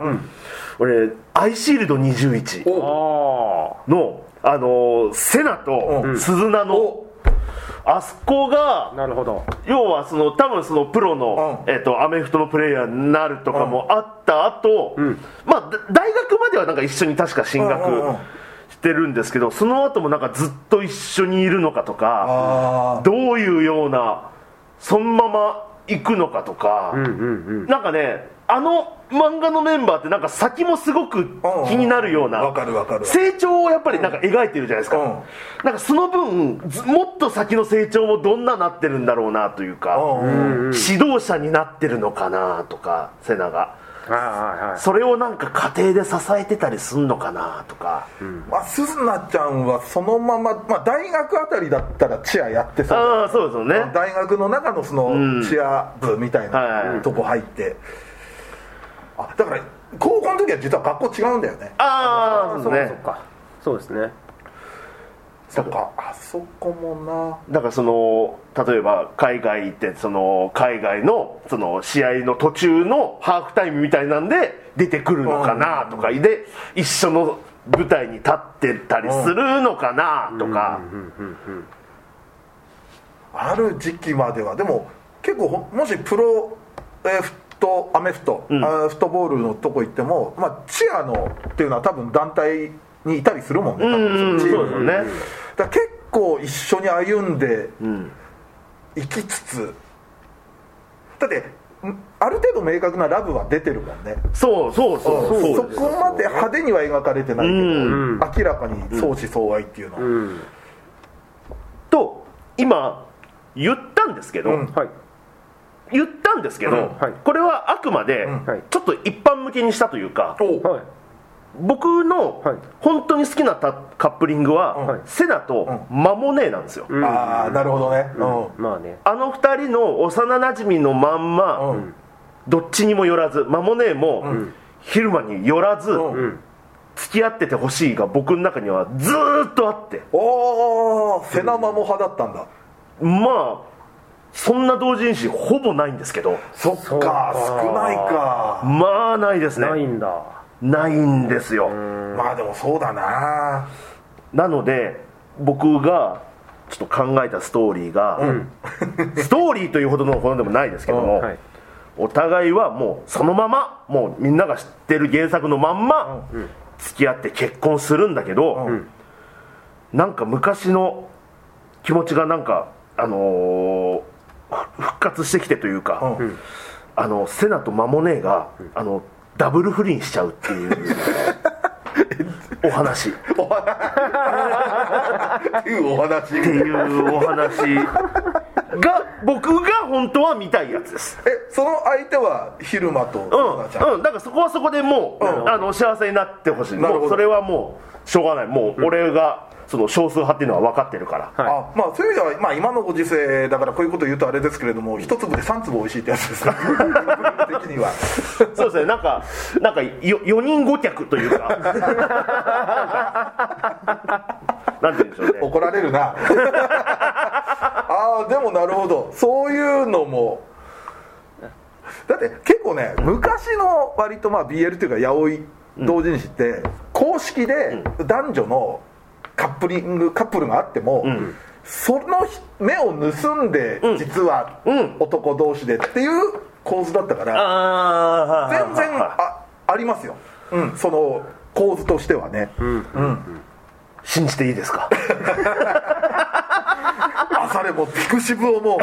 俺アイシールド21お。のあのーセナとうん。鈴名の、お。あそこがなるほど。要はその多分そのプロの、うん。えっとアメフトのプレイヤーになるとかもあった後、まあだ大学まではなんか一緒に確か進学うんうんうんしてるんですけどその後もなんかずっと一緒にいるのかとかあどういうようなそのまま行くのかとか、うんうんうん。なんかねあの漫画のメンバーってなんか先もすごく気になるような、成長をやっぱりなんか描いてるじゃないですか、うん。なんかその分ずもっと先の成長もどんななってるんだろうなというか、うんうん。指導者になってるのかなとかセナがはいはいはい。それをなんか家庭で支えてたりすんのかなとか、まあ、すずなちゃんはそのまま、まあ、大学あたりだったらチアやってそう。ああそうですよね。大学の中のそのん。チア部みたいはないとこ入って、あだから高校の時は実は学校違うんだよね。ああそそううですね。かそうか。そうですねそっか。あそこもだからその例えば海外行ってその海外のその試合の途中のハーフタイムみたいなんで出てくるのかなとか。で一緒の舞台に立ってたりするのかなとか。なある時期までは。でも結構ほもしプロえットアメフト、ん。あーフットボールのとこ行っても、まあ、チアのっていうのは多分団体にいたりするもんね多分うん。そのチームそうですよね。だから結構一緒に歩んでうん行きつつだってんある程度明確なラブは出てるもんね。そうそうそうそそうですこまで派手には描かれてないけど、うん。明らかに相思相愛っていうのは、うん。と今言ったんですけど、うん。はい。言ったんですけど、うん。はい。これはあくまでちょっと一般向けにしたというか、おはい僕のはい。本当に好きなタカップリングは、はい。セナとマモネーなんですよ、うん。ああなるほどね、うん。まあね。あの二人の幼なじみのまんま、うん。どっちにも寄らずマモネーも、昼間に寄らず、うん。うん付き合っててほしいが僕の中にはずーっとあって。おおセナマモ派だったんだ、まあそんな同人誌ほぼないんですけど。そっかそうか。少ないか。まあないですね。ないんだないんですよ。まあでもそうだな。なので僕がちょっと考えたストーリーが、ストーリーというほどのものでもないですけども、はい。お互いはもうそのままもうみんなが知ってる原作のまんま付き合って結婚するんだけど、うん。なんか昔の気持ちがなんかあのーふ復活してきてというか、うん。あのセナとマモネーが、あのダブル不倫しちゃうっていうお話。っっていうお話。ていうお話。が僕が本当は見たいやつです。えその相手は昼間とうん、うん、だからそこはそこでもう、うん。あの幸せになってほしい。もうそれはもうしょうがない。もう俺がその少数派っていうのは分かってるから、はい。あまあそういう意味では、まあ、今のご時世だからこういうこと言うとあれですけれども一粒で三粒美味しいってやつです から的には。そうですね。なんかなんかよ4人5脚というか。なんて言うんでしょうね。怒られるな。ああでもなるほど。そういうのも。だって結構ね昔の割とまあ BL っていうか八百同人誌って公式で男女のカップリングカップルがあっても、その目を盗んで実はうん。男同士でっていう構図だったから全然あありますよ、うん、その構図としてはね、信じていいですか？朝でもピクシブをもう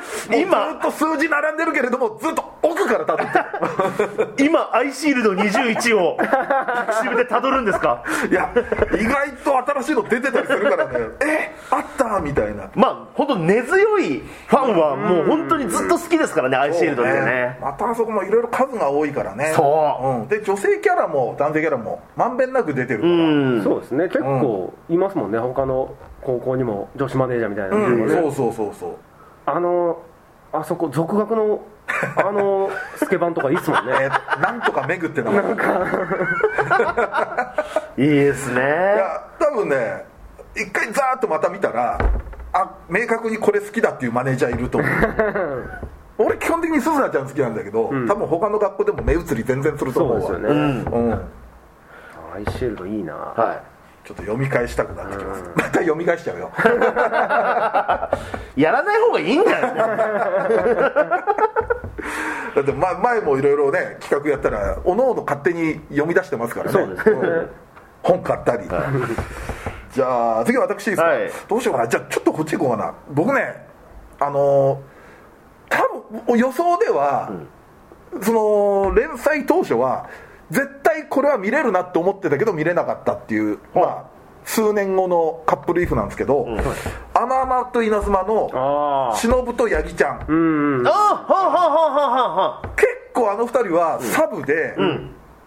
今ずっと数字並んでるけれどもずっと奥からたどって 今アイシールド21をピクシブでたどるんですか？るいや意外と新しいの出てたりするからね。えあったみたいな。まあ本当根強いファンはもう本当にずっと好きですからねアイシールドってね。またあそこもいろいろ数が多いからね、そう。ん、で女性キャラも男性キャラもまんべんなく出てるから、うん。そうですね。結構いますもんね。他の高校にも女子マネージャーみたいなのうんがね。そうそうそうそうあのあそこ俗学のあの スケバンとかいいっすもんね。えーなんとかめぐって名前いいいですね。や多分ね一回ザーッとまた見たらあ明確にこれ好きだっていうマネージャーいると思う。俺基本的にすずなちゃん好きなんだけど、多分他の学校でも目移り全然すると思うわ。そうですよね。うん。うん、アイシールドいいな。はちょっと読み返したくなってきます、また読み返しちゃうよ。い やらない方がいいんじゃないだって、ま、前もいろいろね企画やったらおのおの勝手に読み出してますからね。そうですね。ん。本買ったり、じゃあ次は私ですか、はい。どうしようかな。じゃあちょっとこっち行こうかな。僕ねあのー多分予想では、その連載当初は絶対これは見れるなって思ってたけど見れなかったっていう、まあ数年後のカップルイフなんですけど、アナマと稲妻のああ忍と八木ちゃん。うんうんあ結構あの二人はサブで、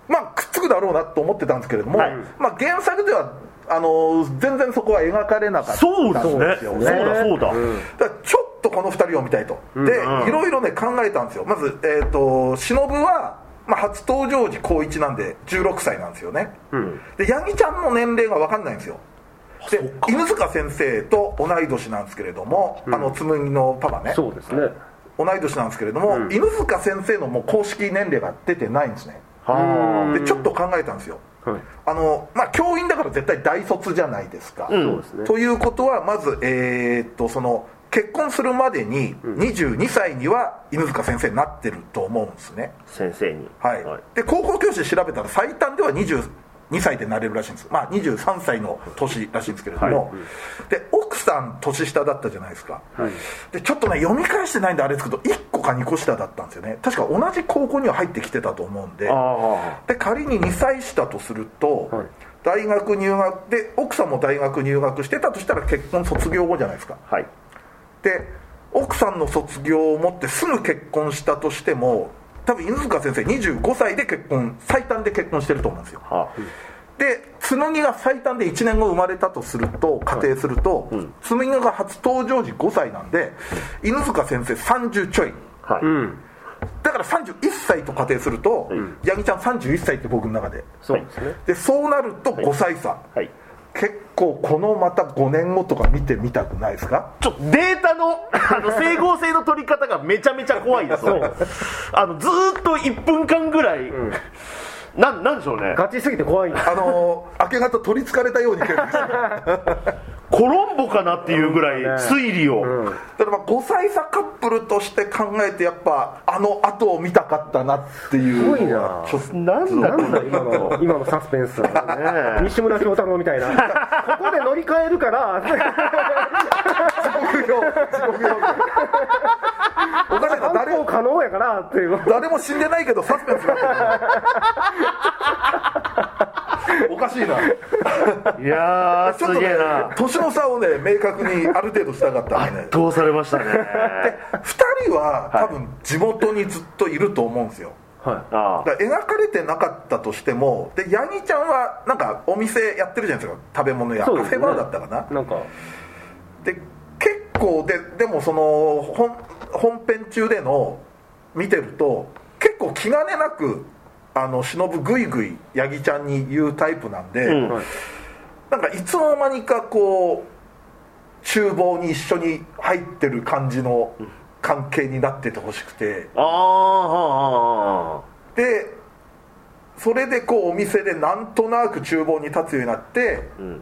まあくっつくだろうなと思ってたんですけれども、はい。まあ、原作ではあの全然そこは描かれなかったそうですね。んですよそうだそうだ、だちょっとこの2人を見たいと、でうんいろいろね考えたんですよ。まず、えー、と忍は、まあ、初登場時高1なんで16歳なんですよね、で八木ちゃんの年齢が分かんないんですよ。で犬塚先生と同い年なんですけれども、あの紬のパパね。そうですね。同い年なんですけれども、犬塚先生のもう公式年齢が出てないんですね。はでちょっと考えたんですよ。はい。あのまあ教員だから絶対大卒じゃないですか、うん。ということはまずえーっとその結婚するまでに22歳には犬塚先生になってると思うんですね。あ先生に。はい、で高校教師で調べたら最短では22歳でなれるらしいんです。まあ23歳の年らしいんですけれども、で奥さん年下だったじゃないですか、でちょっとね読み返してないんであれですけど1個か2個下だったんですよね。確か同じ高校には入ってきてたと思うんで。あで仮に2歳下とすると、はい。大学入学で奥さんも大学入学してたとしたら結婚卒業後じゃないですか。あはいで奥さんの卒業を持ってすぐ結婚したとしても多分犬塚先生25歳で結婚最短で結婚してると思うんですよ。はで紬が最短で1年後生まれたとすると仮定すると、紬が初登場時5歳なんで犬塚先生30ちょい。あはい、うん。だから31歳と仮定すると、八木ちゃん31歳って僕の中で。そうですね。でそうなると5歳差、はい。結構このまた5年後とか見てみたくないですか？ちょっとデータのあの整合性の取り方がめちゃめちゃ怖いですあのずーっと1分間ぐらい、なんなんでしょうね。ガチすぎて怖い。あのー明け方取りつかれたように コロンボかなっていうぐらい推理を、だからまあ5歳差カップルとして考えてやっぱあの後を見たかったなっていう。すごいな。ちょっとなんだなんだ今の 今のサスペンス。ね 西村京太郎みたいな。ここで乗り換えるからおかしいな犯誰行可能やからっていう。誰も死んでないけどサスペンスになってるおかしいな。いやちょっとね年の差をね明確にある程度したかったんでね。どうされましたね。2人は多分地元にずっといると思うんですよ。はあだ描かれてなかったとしてもでヤギちゃんはなんかお店やってるじゃないですか。食べ物や、カフェバーだったかな。いなんか。で結構ででもその本本編中での見てると結構気兼ねなくあの忍ぐいぐいヤギちゃんに言うタイプなんで、うん。はい。なんかいつの間にかこう厨房に一緒に入ってる感じの関係になっててほしくて。あああでそれでこうお店でなんとなく厨房に立つようになってあうん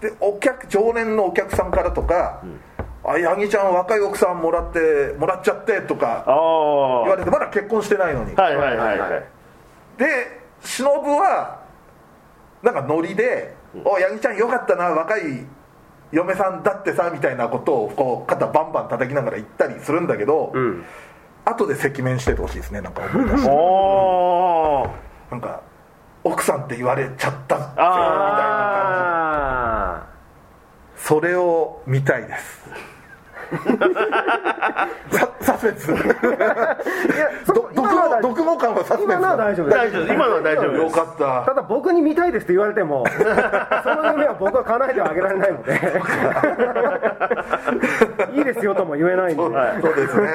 でお客常連のお客さんからとか「あヤギちゃん若い奥さんもらってもらっちゃって」とか言われてまだ結婚してないのに、はいはいはいはい。で忍はなんかノリで「おヤギちゃんよかったな若い嫁さんだってさ」みたいなことをこう肩バンバン叩きながら言ったりするんだけど、うん。後で赤面しててほしいですねなんか思い出して。なんか奥さんって言われちゃったぜみたいな感あじそれを見たいですササスペンス。あいやそど今のは大読語読語感はサスペンス。今のは大丈夫です。大丈夫。今のは大丈夫よかった。ただ僕に見たいですって言われてもその夢は僕は叶えてはあげられないので。いいですよとも言えないんで、はい。そうですね。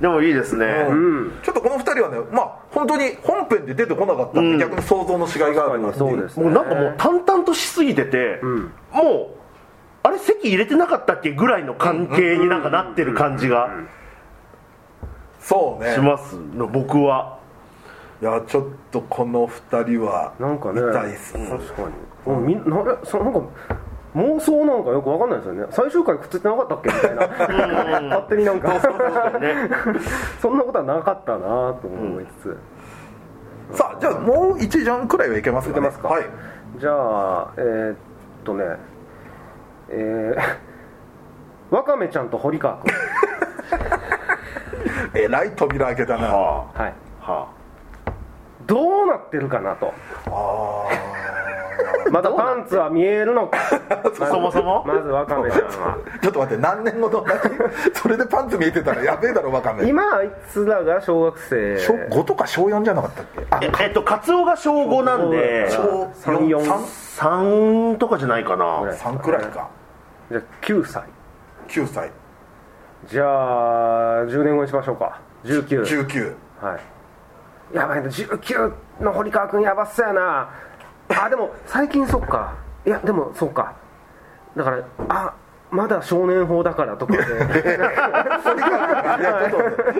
でもいいですね。うん。ちょっとこの2人はねまあ本当に本編で出てこなかったんで、逆に想像のしがいがあるなっていそうですもうなんかもう淡々としすぎてて、ん。もうあれ席入れてなかったっけぐらいの関係になんかなってる感じがそうね。しますの僕は。いやちょっとこの2人はなんかね見たいっす、確かに。もうみんなえそなんか妄想なんかよくわかんないですよね。最終回くっついてなかったっけ？みたいな。勝手になんか。そんなことはなかったなと思いつつ、さあじゃあもう1ジャンくらいはいけますか、ね、いけますか。はい。じゃあえーっとねえー、わかめちゃんと堀川君。えらい扉開けたな。あははいあ。はどうなってるかなと。あ またパンツは見えるのか？あそもそも？まずわかめちゃんは。ー ちょっと待って何年後の？何？それでパンツ見えてたらやべえだろわかめ今あいつらが小学生。小5とか小4じゃなかったっけ？あええっとカツオが小5なんで小三四3 3とかじゃないかな。ぐらい。3くらいか。じゃあ9歳。9歳。じゃあ10年後にしましょうか。19 19はい。やばいな19の堀川君やばっそうやなあでも最近そっか。いやでもそうか。だからあまだ少年法だからとかで。ちょっと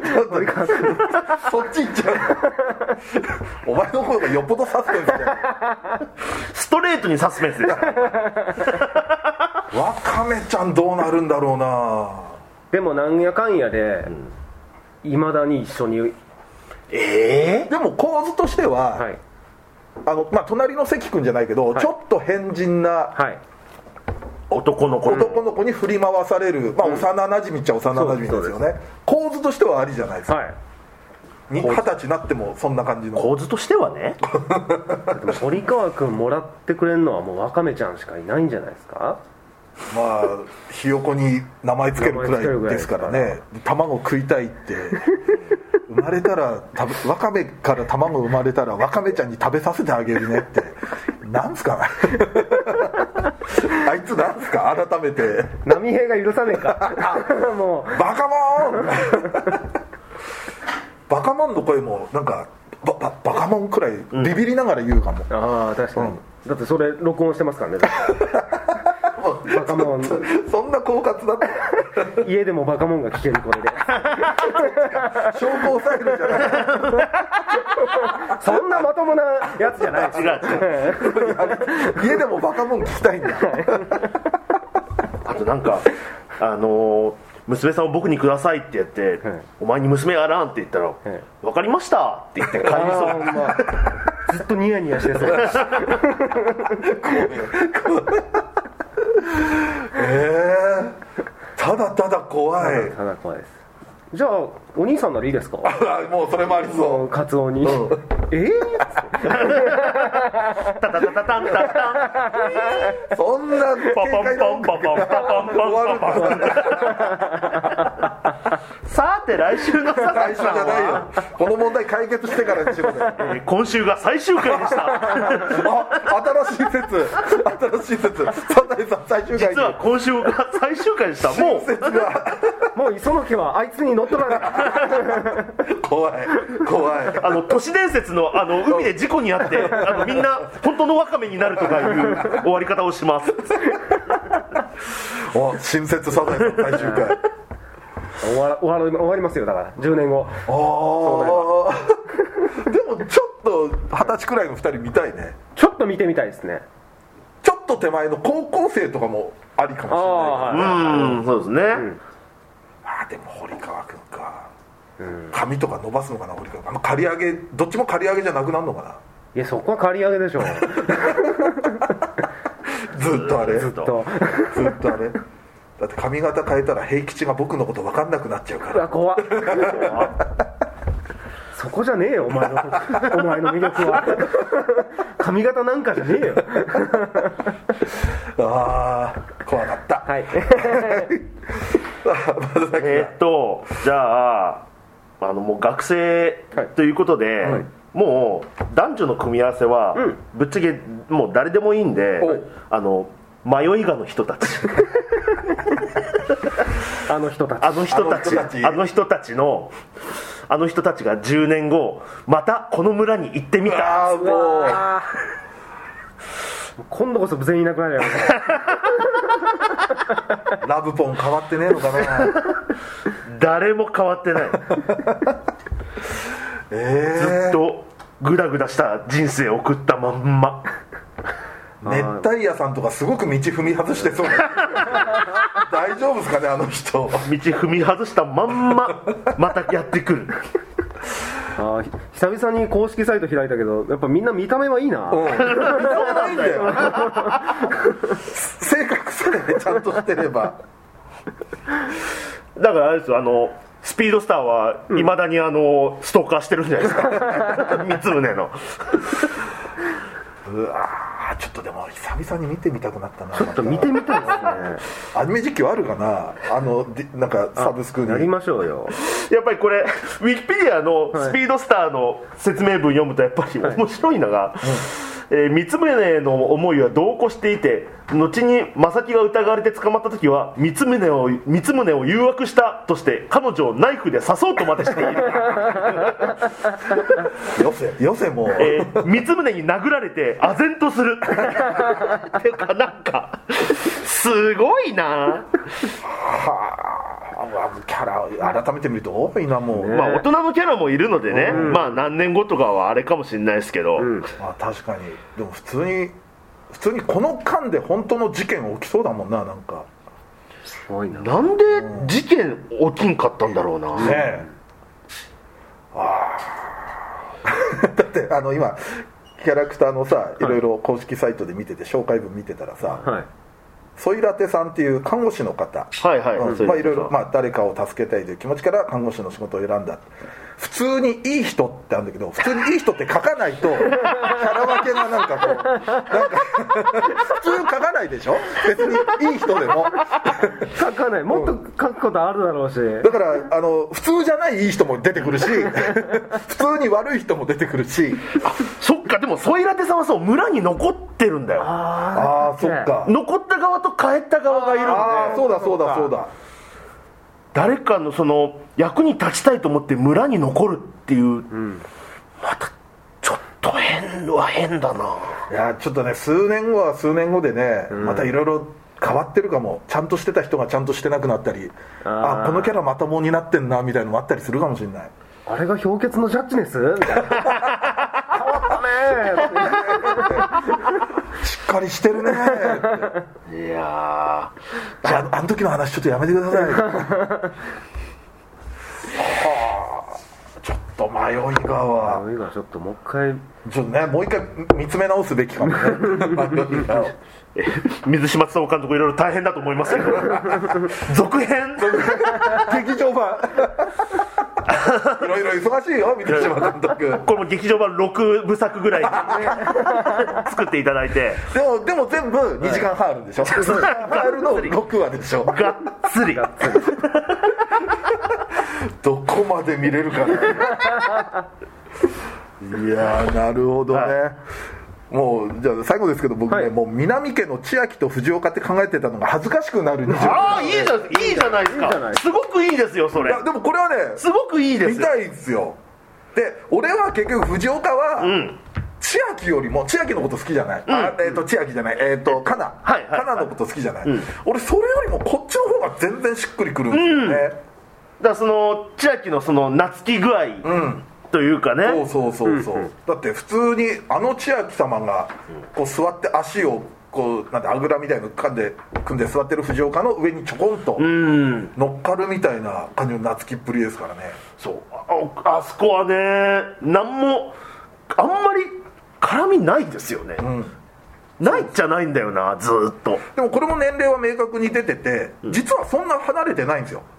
ちょっとそっち行っちゃう。お前の方がよっぽどサスペンスじゃストレートにサスペンスでしたんわかめちゃんどうなるんだろうな。でもなんやかんやでいまだに一緒に。ええでも構図としては、はいあのまあ、隣の関君じゃないけど、い。ちょっと変人なはい。男の子。男の子に振り回される、まあ、幼なじみっちゃ幼なじみですよね。構図としてはありじゃないですか。はい。に二十歳になってもそんな感じの。構図としてはね。でも堀川君もらってくれるのはもうわかめちゃんしかいないんじゃないですかまあひよこに名前つけるくらいですからね。卵食いたいって。生まれたらわかめから卵生まれたらわかめちゃんに食べさせてあげるねって。なんすか？あいつなんすか？改めて。波平が許さねえか。もう。バカモン！バカモンの声もなんかバババカモンくらいビビりながら言うかも、ああ確かに、だってそれ録音してますからね バカモン。そんな狡猾だった。家でもバカモンが聞けるこれで。証拠を抑えるじゃない。そんなまともなやつじゃないです。違う家でもバカモン聞きたいんだ。あとなんかあのー娘さんを僕にくださいって言って、はい。お前に娘あらんって言ったら、い。分かりました。って言って帰りそう。ま。ずっとニヤニヤしてそうええただただ怖い。ただ怖いです。じゃあお兄さんならいいですか？あもうそれもありそカツオに、ええタタタタタン。タタそんなパパンパンパパンパパンパンパパンさて来週のこの問題解決してからにしろよえー今週が最終回でしたあ新しい説新しい説サザエさん最終回実は今週が最終回でしたもうもう磯野家はあいつに乗っ取られた 怖い怖い。あの都市伝説のあの海で事故に遭って あのみんな本当のワカメになるとかいう終わり方をします。お新説サザエさん最終回。終わら終わる終わりますよだから。10年後。ああでもちょっと二十歳くらいの2人見たいね。ちょっと見てみたいですね。ちょっと手前の高校生とかもありかもしれないあうあんそうですね、あーでも堀川君。か、髪とか伸ばすのかな堀川君あの刈り上げどっちも刈り上げじゃなくなるのかな。いやそこは刈り上げでしょ ずっとあれ。ずずっと。とっとあれ。だって髪型変えたら平吉が僕のこと分かんなくなっちゃうかうらわ怖っ。そこじゃねえよお前の お前の魅力は。髪型なんかじゃねえよ。ああ怖かった。はい。えーっとじゃああのもう学生ということで、もう男女の組み合わせは、うん。ぶっちゃけもう誰でもいいんでおあの迷いが の人たち。あの人たち。あの人たち。あの人たち。あのあの人たちが10年後またこの村に行ってみた。ああもう。今度こそ全員いなくなるやろ ラブポン変わってねえのかな。誰も変わってない。えずっとグダグダした人生を送ったまんま。熱帯夜さんとかすごく道踏み外してそう。大丈夫ですかねあの人。道踏み外したまんままたやってくるあ久々に公式サイト開いたけどやっぱみんな見た目はいいな、うん。そうなんだよ。性格さえねちゃんとしてれば。だからあれですよあのスピードスターはいまだにあのストーカーしてるんじゃないですか。三つ宗のうわーちょっとでも久々に見てみたくなったなちょっと見てみたいですね。アニメ実況あるかな？あの でなんかサブスクに。やりましょうよ。やっぱりこれウィキペディアのスピードスターの説明文読むとやっぱり面白いのが、えー三宗の思いは同行していて後に正木が疑われて捕まった時は三宗を三宗を誘惑したとして彼女をナイフで刺そうとまでしている、よせよせもう、えー三宗に殴られて唖然とする。てかなんかすごいな。はあキャラ改めて見ると多いなもう、まあ大人のキャラもいるのでね、まあ何年後とかはあれかもしれないですけど、まあ確かに。でも普通に普通にこの間で本当の事件起きそうだもんななんか。すごいな。なんで事件起きんかったんだろうな、ねえ。ああ だってあの今キャラクターのさいろいろ公式サイトで見てて紹介文見てたらさ、はいソイラテさんっていう看護師の方。はいはい、うん。まあいろいろ、まあ、誰かを助けたいという気持ちから看護師の仕事を選んだ。普通にいい人ってあるんだけど普通にいい人って書かないとキャラ分けがなんかこうなんか普通書かないでしょ？別にいい人でも。書かない。もっと書くことあるだろうし。だからあの普通じゃないいい人も出てくるし 普通に悪い人も出てくるし。そっかでもソイラテさんはそう村に残ってるんだよ。ああそっか。残った側と帰った側がいるんでああそうだそうだそうだ。誰かのその役に立ちたいと思って村に残るっていう、またちょっと変は変だな。いやちょっとね数年後は数年後でね、またいろいろ変わってるかも。ちゃんとしてた人がちゃんとしてなくなったりあー。あこのキャラまともになってんなみたいのもあったりするかもしれない。あれが氷結のジャッジネス？みたいな ねしっかりしてるねいやじゃああの時の話ちょっとやめてください。はあ。ちょっと迷いがは迷いがちょっともう一回。ちょっとねもう一回見つめ直すべきかもね。迷いがをー 水島総監督いろいろ大変だと思いますけど。続編？劇場版。いろいろ忙しいよ三島監督。これも劇場版6部作ぐらいに作っていただいて。でもでも全部2時間半あるんでしょ。2時間半あるの6話でしょ。がっつり。どこまで見れるかな。いやーなるほどね、はもうじゃあ最後ですけど僕ね、はい。もう南家の千秋と藤岡って考えてたのが恥ずかしくなる20ああいいじゃんいいじゃないですいいじゃない。かすごくいいですよそれ。いやでもこれはねすごくいいですよ。見たいですよ。で俺は結局藤岡は、ん。千秋よりも千秋のこと好きじゃない、あえっ、と千秋じゃない。えっ、とかな。はいはい。かなのこと好きじゃない、俺それよりもこっちの方が全然しっくりくるんですよね、だからその千秋のその懐き具合。うんというかね、そうそうそうそう、だって普通にあの千秋様がこう座って足をこうなんてあぐらみたいの噛んで組んで座ってる藤岡の上にちょこんとうん。乗っかるみたいな感じの懐きっぷりですからね。そう。ああそこはね何もあんまり絡みないですよね、ないじゃないんだよなずーっと。でもこれも年齢は明確に出てて実はそんな離れてないんですよ。うん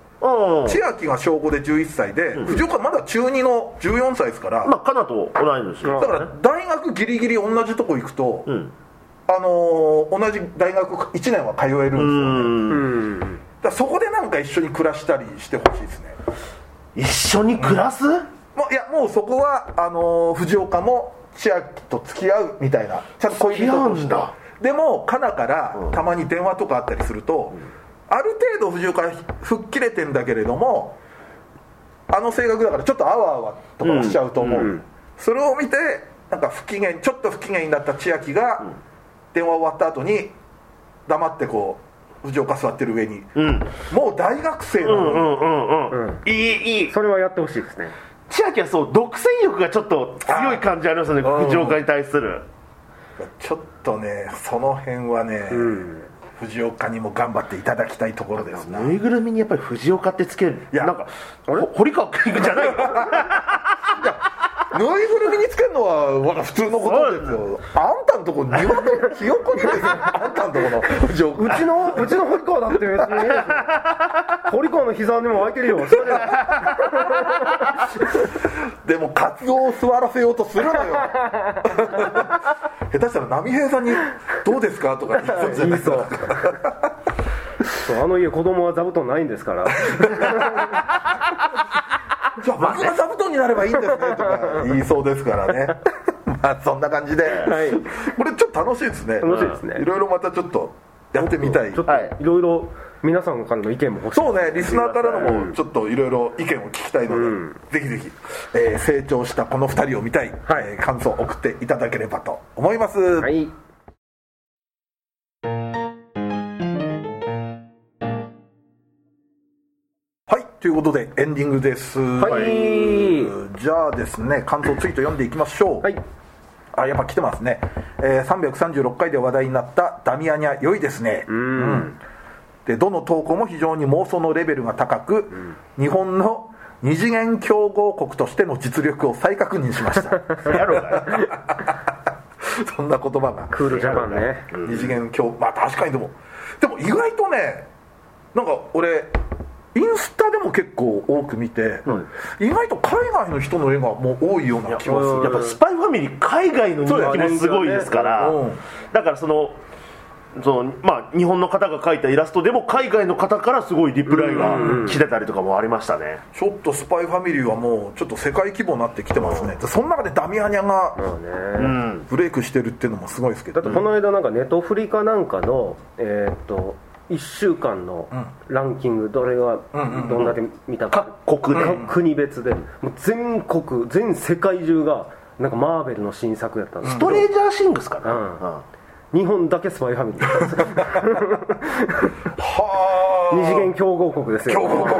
千秋が小5で11歳で、藤岡まだ中2の14歳ですから、まあかなと同い年うんだから大学ギリギリ同じとこ行くと、ん。あのー同じ大学1年は通えるんですよ、うんうん。だからそこでなんか一緒に暮らしたりしてほしいですね、一緒に暮らす、もういやもうそこはあのー藤岡も千秋と付き合うみたいなちゃんと恋人として。でもかなからたまに電話とかあったりすると、ある程度藤岡吹っ切れてんだけれどもあの性格だからちょっとあわあわとかしちゃうと思う、うん。うんそれを見てなんか不機嫌ちょっと不機嫌になった千秋が電話終わった後に黙ってこう藤岡座ってる上に、うん、もう大学生なうんうのに、んうんうん、うん。いいいい。それはやってほしいですね。千秋はそう独占欲がちょっと強い感じありますよねうん。藤岡に対する。ちょっとねその辺はね、うん藤岡にも頑張っていただきたいところですなぬいぐるみにやっぱり藤岡ってつけるいやなんかほ堀川君じゃない？ぬいぐるみにつけるのはまだ普通のことですよ。あんたんとこ庭のひよこにですよあんたんとこのうちのうちの堀川だって別に堀川の膝にも開いてるよ。ででもカツオを座らせようとするのよ。下手したら波平さんに「どうですか?」とか言いそう。じゃあの家子供は座布団ないんですからじゃあ僕が座布団になればいいんですねとか。言いそうですからね。まあそんな感じで、い。これちょっと楽しいですね。楽しいですね。いろいろまたちょっとやってみたい。ちょっとはい。いろいろ皆さんからの意見も欲しい。そうねリスナーからのもちょっといろいろ意見を聞きたいので、うん。ぜひぜひ、えー成長したこの2人を見たい、はい。えー感想を送っていただければと思います、はいということでエンディングです。はいじゃあですね、感想ツイート読んでいきましょう。はいあ、やっぱ来てますね。えー、336回で話題になったダミアニャ良いですね。うんでどの投稿も非常に妄想のレベルが高く、日本の二次元競合国としての実力を再確認しました。やろうか そんな言葉が。クールジャパンね二次元競まあ確かにでもでも意外とねなんか俺インスタでも結構多く見て、意外と海外の人の絵がもう多いような気がする。やっぱスパイファミリー海外の人気もすごいですから、そうだよねだからそのそのまあ、日本の方が描いたイラストでも海外の方からすごいリプライが来てたりとかもありましたね、ちょっとスパイファミリーはもうちょっと世界規模になってきてますね、その中でダミアニャがブレイクしてるっていうのもすごいですけど、だってこの間なんかネトフリかなんかのえーっと1週間のランキングどれがどんなで見たか。各国で。各国別で。もう全国全世界中がなんかマーベルの新作やったんですストレージャーシングスかな、うん。うん。日本だけスパイファミリー。はあ。二次元競合国ですよ。競合国。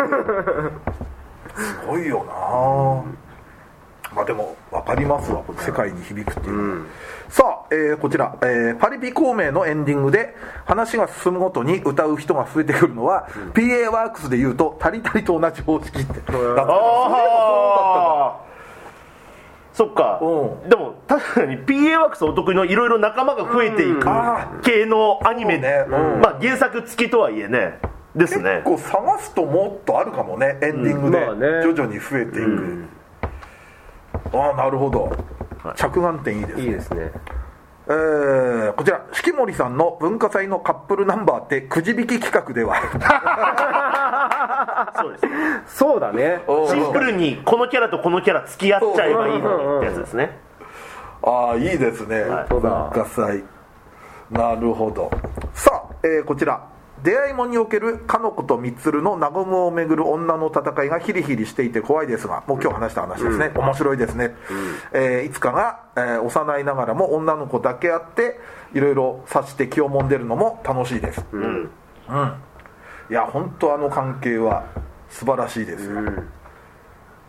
すごいよなまあでも分かりますわ世界に響くっていう。のは、さあ、えーこちら、えーパリピ孔明のエンディングで話が進むごとに歌う人が増えてくるのは、PA ワークスでいうとタリタリと同じ方式って。だってああそっか、うでも確かに PA ワークスお得意のいろいろ仲間が増えていくあ系のアニメ、ね。うん。まあ原作付きとはいえねですね。結構探すともっとあるかもねエンディングで。徐々に増えていく、ああなるほど、着眼点いいですいいですね。えーこちら式守さんの文化祭のカップルナンバーってくじ引き企画では。そうですそうだね。シンプルにこのキャラとこのキャラ付き合っちゃえばいいのにってやつですね。ああいいですね、そうだ。文化祭。なるほど。さあ、えーこちら出会いもにおけるかの子とみつるの和むをめぐる女の戦いがヒリヒリしていて怖いですがもう今日話した話ですね、面白いですね、えーいつかが、えー幼いながらも女の子だけあっていろいろ察して気をもんでるのも楽しいです。うん、いや本当あの関係は素晴らしいですよ、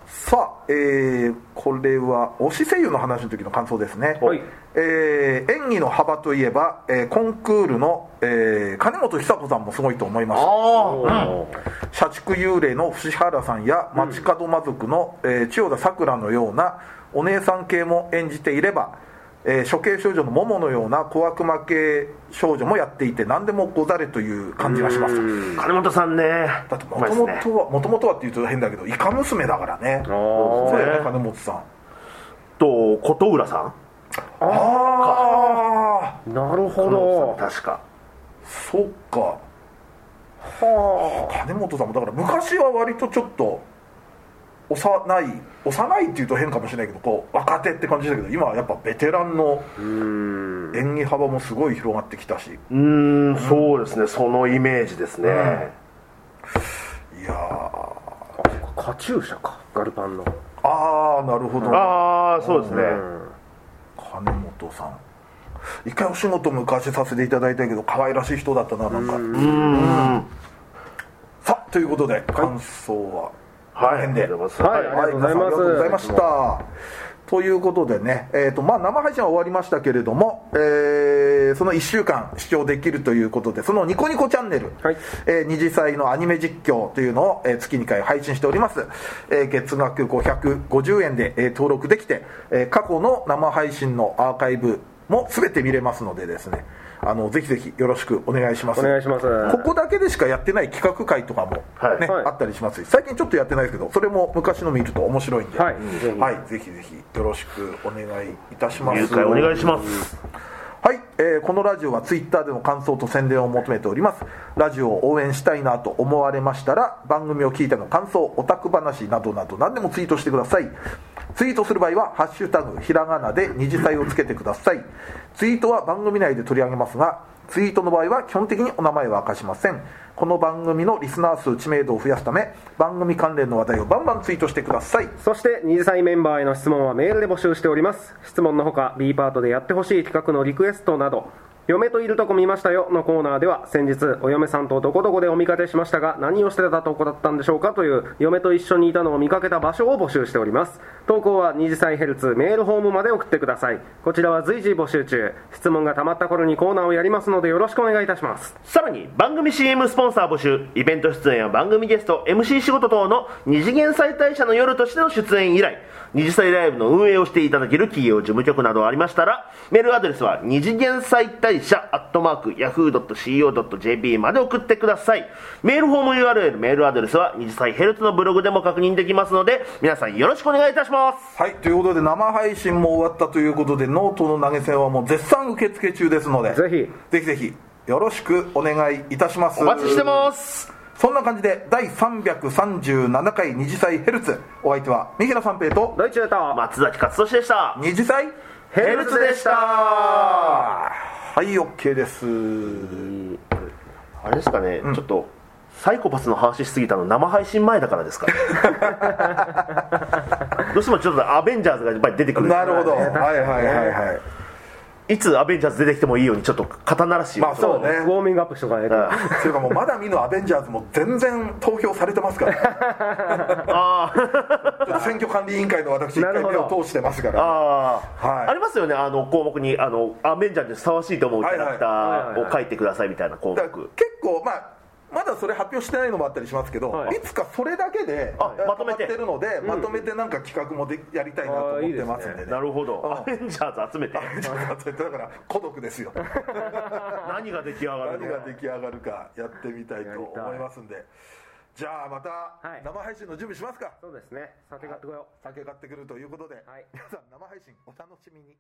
さあ、えーこれは推し声優の話の時の感想ですね、はいえー演技の幅といえば、えーコンクールの、えー金本久子さんもすごいと思います。社畜幽霊の伏原さんや街角魔族の、えー千代田さくらのようなお姉さん系も演じていれば、えー処刑少女の桃のような小悪魔系少女もやっていて何でもござれという感じがします。金本さんね。だってもともとはもともとはっていうと変だけどイカ娘だからね。あそうやね金本さん。と琴浦さんああー。なるほど。確か。そっか。金本さんもだから昔は割とちょっと幼い幼いっていうと変かもしれないけどこう若手って感じだけど今はやっぱベテランの演技幅もすごい広がってきたし。うーんそうですね。そのイメージですね、いやー。カチューシャか。ガルパンの。ああなるほど。ああそうですね、金本さん。一回お仕事昔させていただいたけど可愛らしい人だったななんか。うんさあということで感想はこのはい辺で、ありがとうございはいありがとうございます。皆さんありがとうございましたということでね、えーとまあ、生配信は終わりましたけれども、えーその1週間視聴できるということでそのニコニコチャンネル、はい。えー二次祭のアニメ実況というのを、えー月2回配信しております、えー月額550円で、えー登録できて、えー過去の生配信のアーカイブも全て見れますのでですねあのぜひぜひよろしくお願いします。お願いします。ここだけでしかやってない企画会とかも、ねはい。はい。あったりしますし最近ちょっとやってないですけどそれも昔の見ると面白いんで、はい。ぜひはい。ぜひぜひよろしくお願いいたします。入会お願いします。はい、えーこのラジオはツイッターでの感想と宣伝を求めております。ラジオを応援したいなと思われましたら番組を聞いての感想オタク話などなど何でもツイートしてくださいツイートする場合は「ハッシュタグひらがな」で二次祭をつけてください。ツイートは番組内で取り上げますがツイートの場合は基本的にお名前は明かしません。この番組のリスナー数知名度を増やすため番組関連の話題をバンバンツイートしてください。そして二次祭メンバーへの質問はメールで募集しております。質問のほか B パートでやってほしい企画のリクエストなど嫁といるとこ見ましたよのコーナーでは先日お嫁さんとどこどこでお見かけしましたが何をしてたとこだったんでしょうかという嫁と一緒にいたのを見かけた場所を募集しております。投稿は二次祭ヘルツメールホームまで送ってください。こちらは随時募集中。質問がたまった頃にコーナーをやりますのでよろしくお願いいたします。さらに番組 CM スポンサー募集イベント出演や番組ゲスト MC 仕事等の二次元再大社の夜としての出演以来二次祭ライブの運営をしていただける企業事務局などありましたらメールアドレスは二次元再大社アットマーク yahoo.co.jp まで送ってください。メールフォーム URL メールアドレスは二次妻ヘルツのブログでも確認できますので皆さんよろしくお願いいたします。はいということで生配信も終わったということでノートの投げ銭はもう絶賛受付中ですのでぜひ。ぜひぜひよろしくお願いいたします。お待ちしてます。そんな感じで第337回二次妻ヘルツ。お相手は三平三平とドイチューと松崎勝利でした。二次妻ヘルツでした。はい OK です。あれですかね、ちょっとサイコパスの話しすぎたの生配信前だからですか どうしてもちょっとアベンジャーズがやっぱり出てくるなるほど。はいはいはいはいいつアベンジャーズ出てきてもいいようにちょっと肩慣らしをまあそうね。ウォーミングアップしとかないとという かもうまだ見ぬアベンジャーズも全然投票されてますから。あー。ちょっと選挙管理委員会の私一回目なるほど。を通してますから。あー、はい。ありますよね。あの項目にあのアベンジャーズにふさわしいと思うキャラクターを書いてくださいみたいな項目、結構まあまだそれ発表してないのもあったりしますけど、はい。い、つかそれだけであまとめて止ってるので、まとめてなんか企画もでやりたいなと思ってますんでね。なるほど。アベンジャーズ集めて。ちょっと待ってだから孤独ですよ。何が出来上がるの何が出来上がるかやってみたいと思いますんで。じゃあまたはい。生配信の準備しますか、そうですね。酒買ってこよう。酒買ってくるということで、はい。皆さん生配信お楽しみに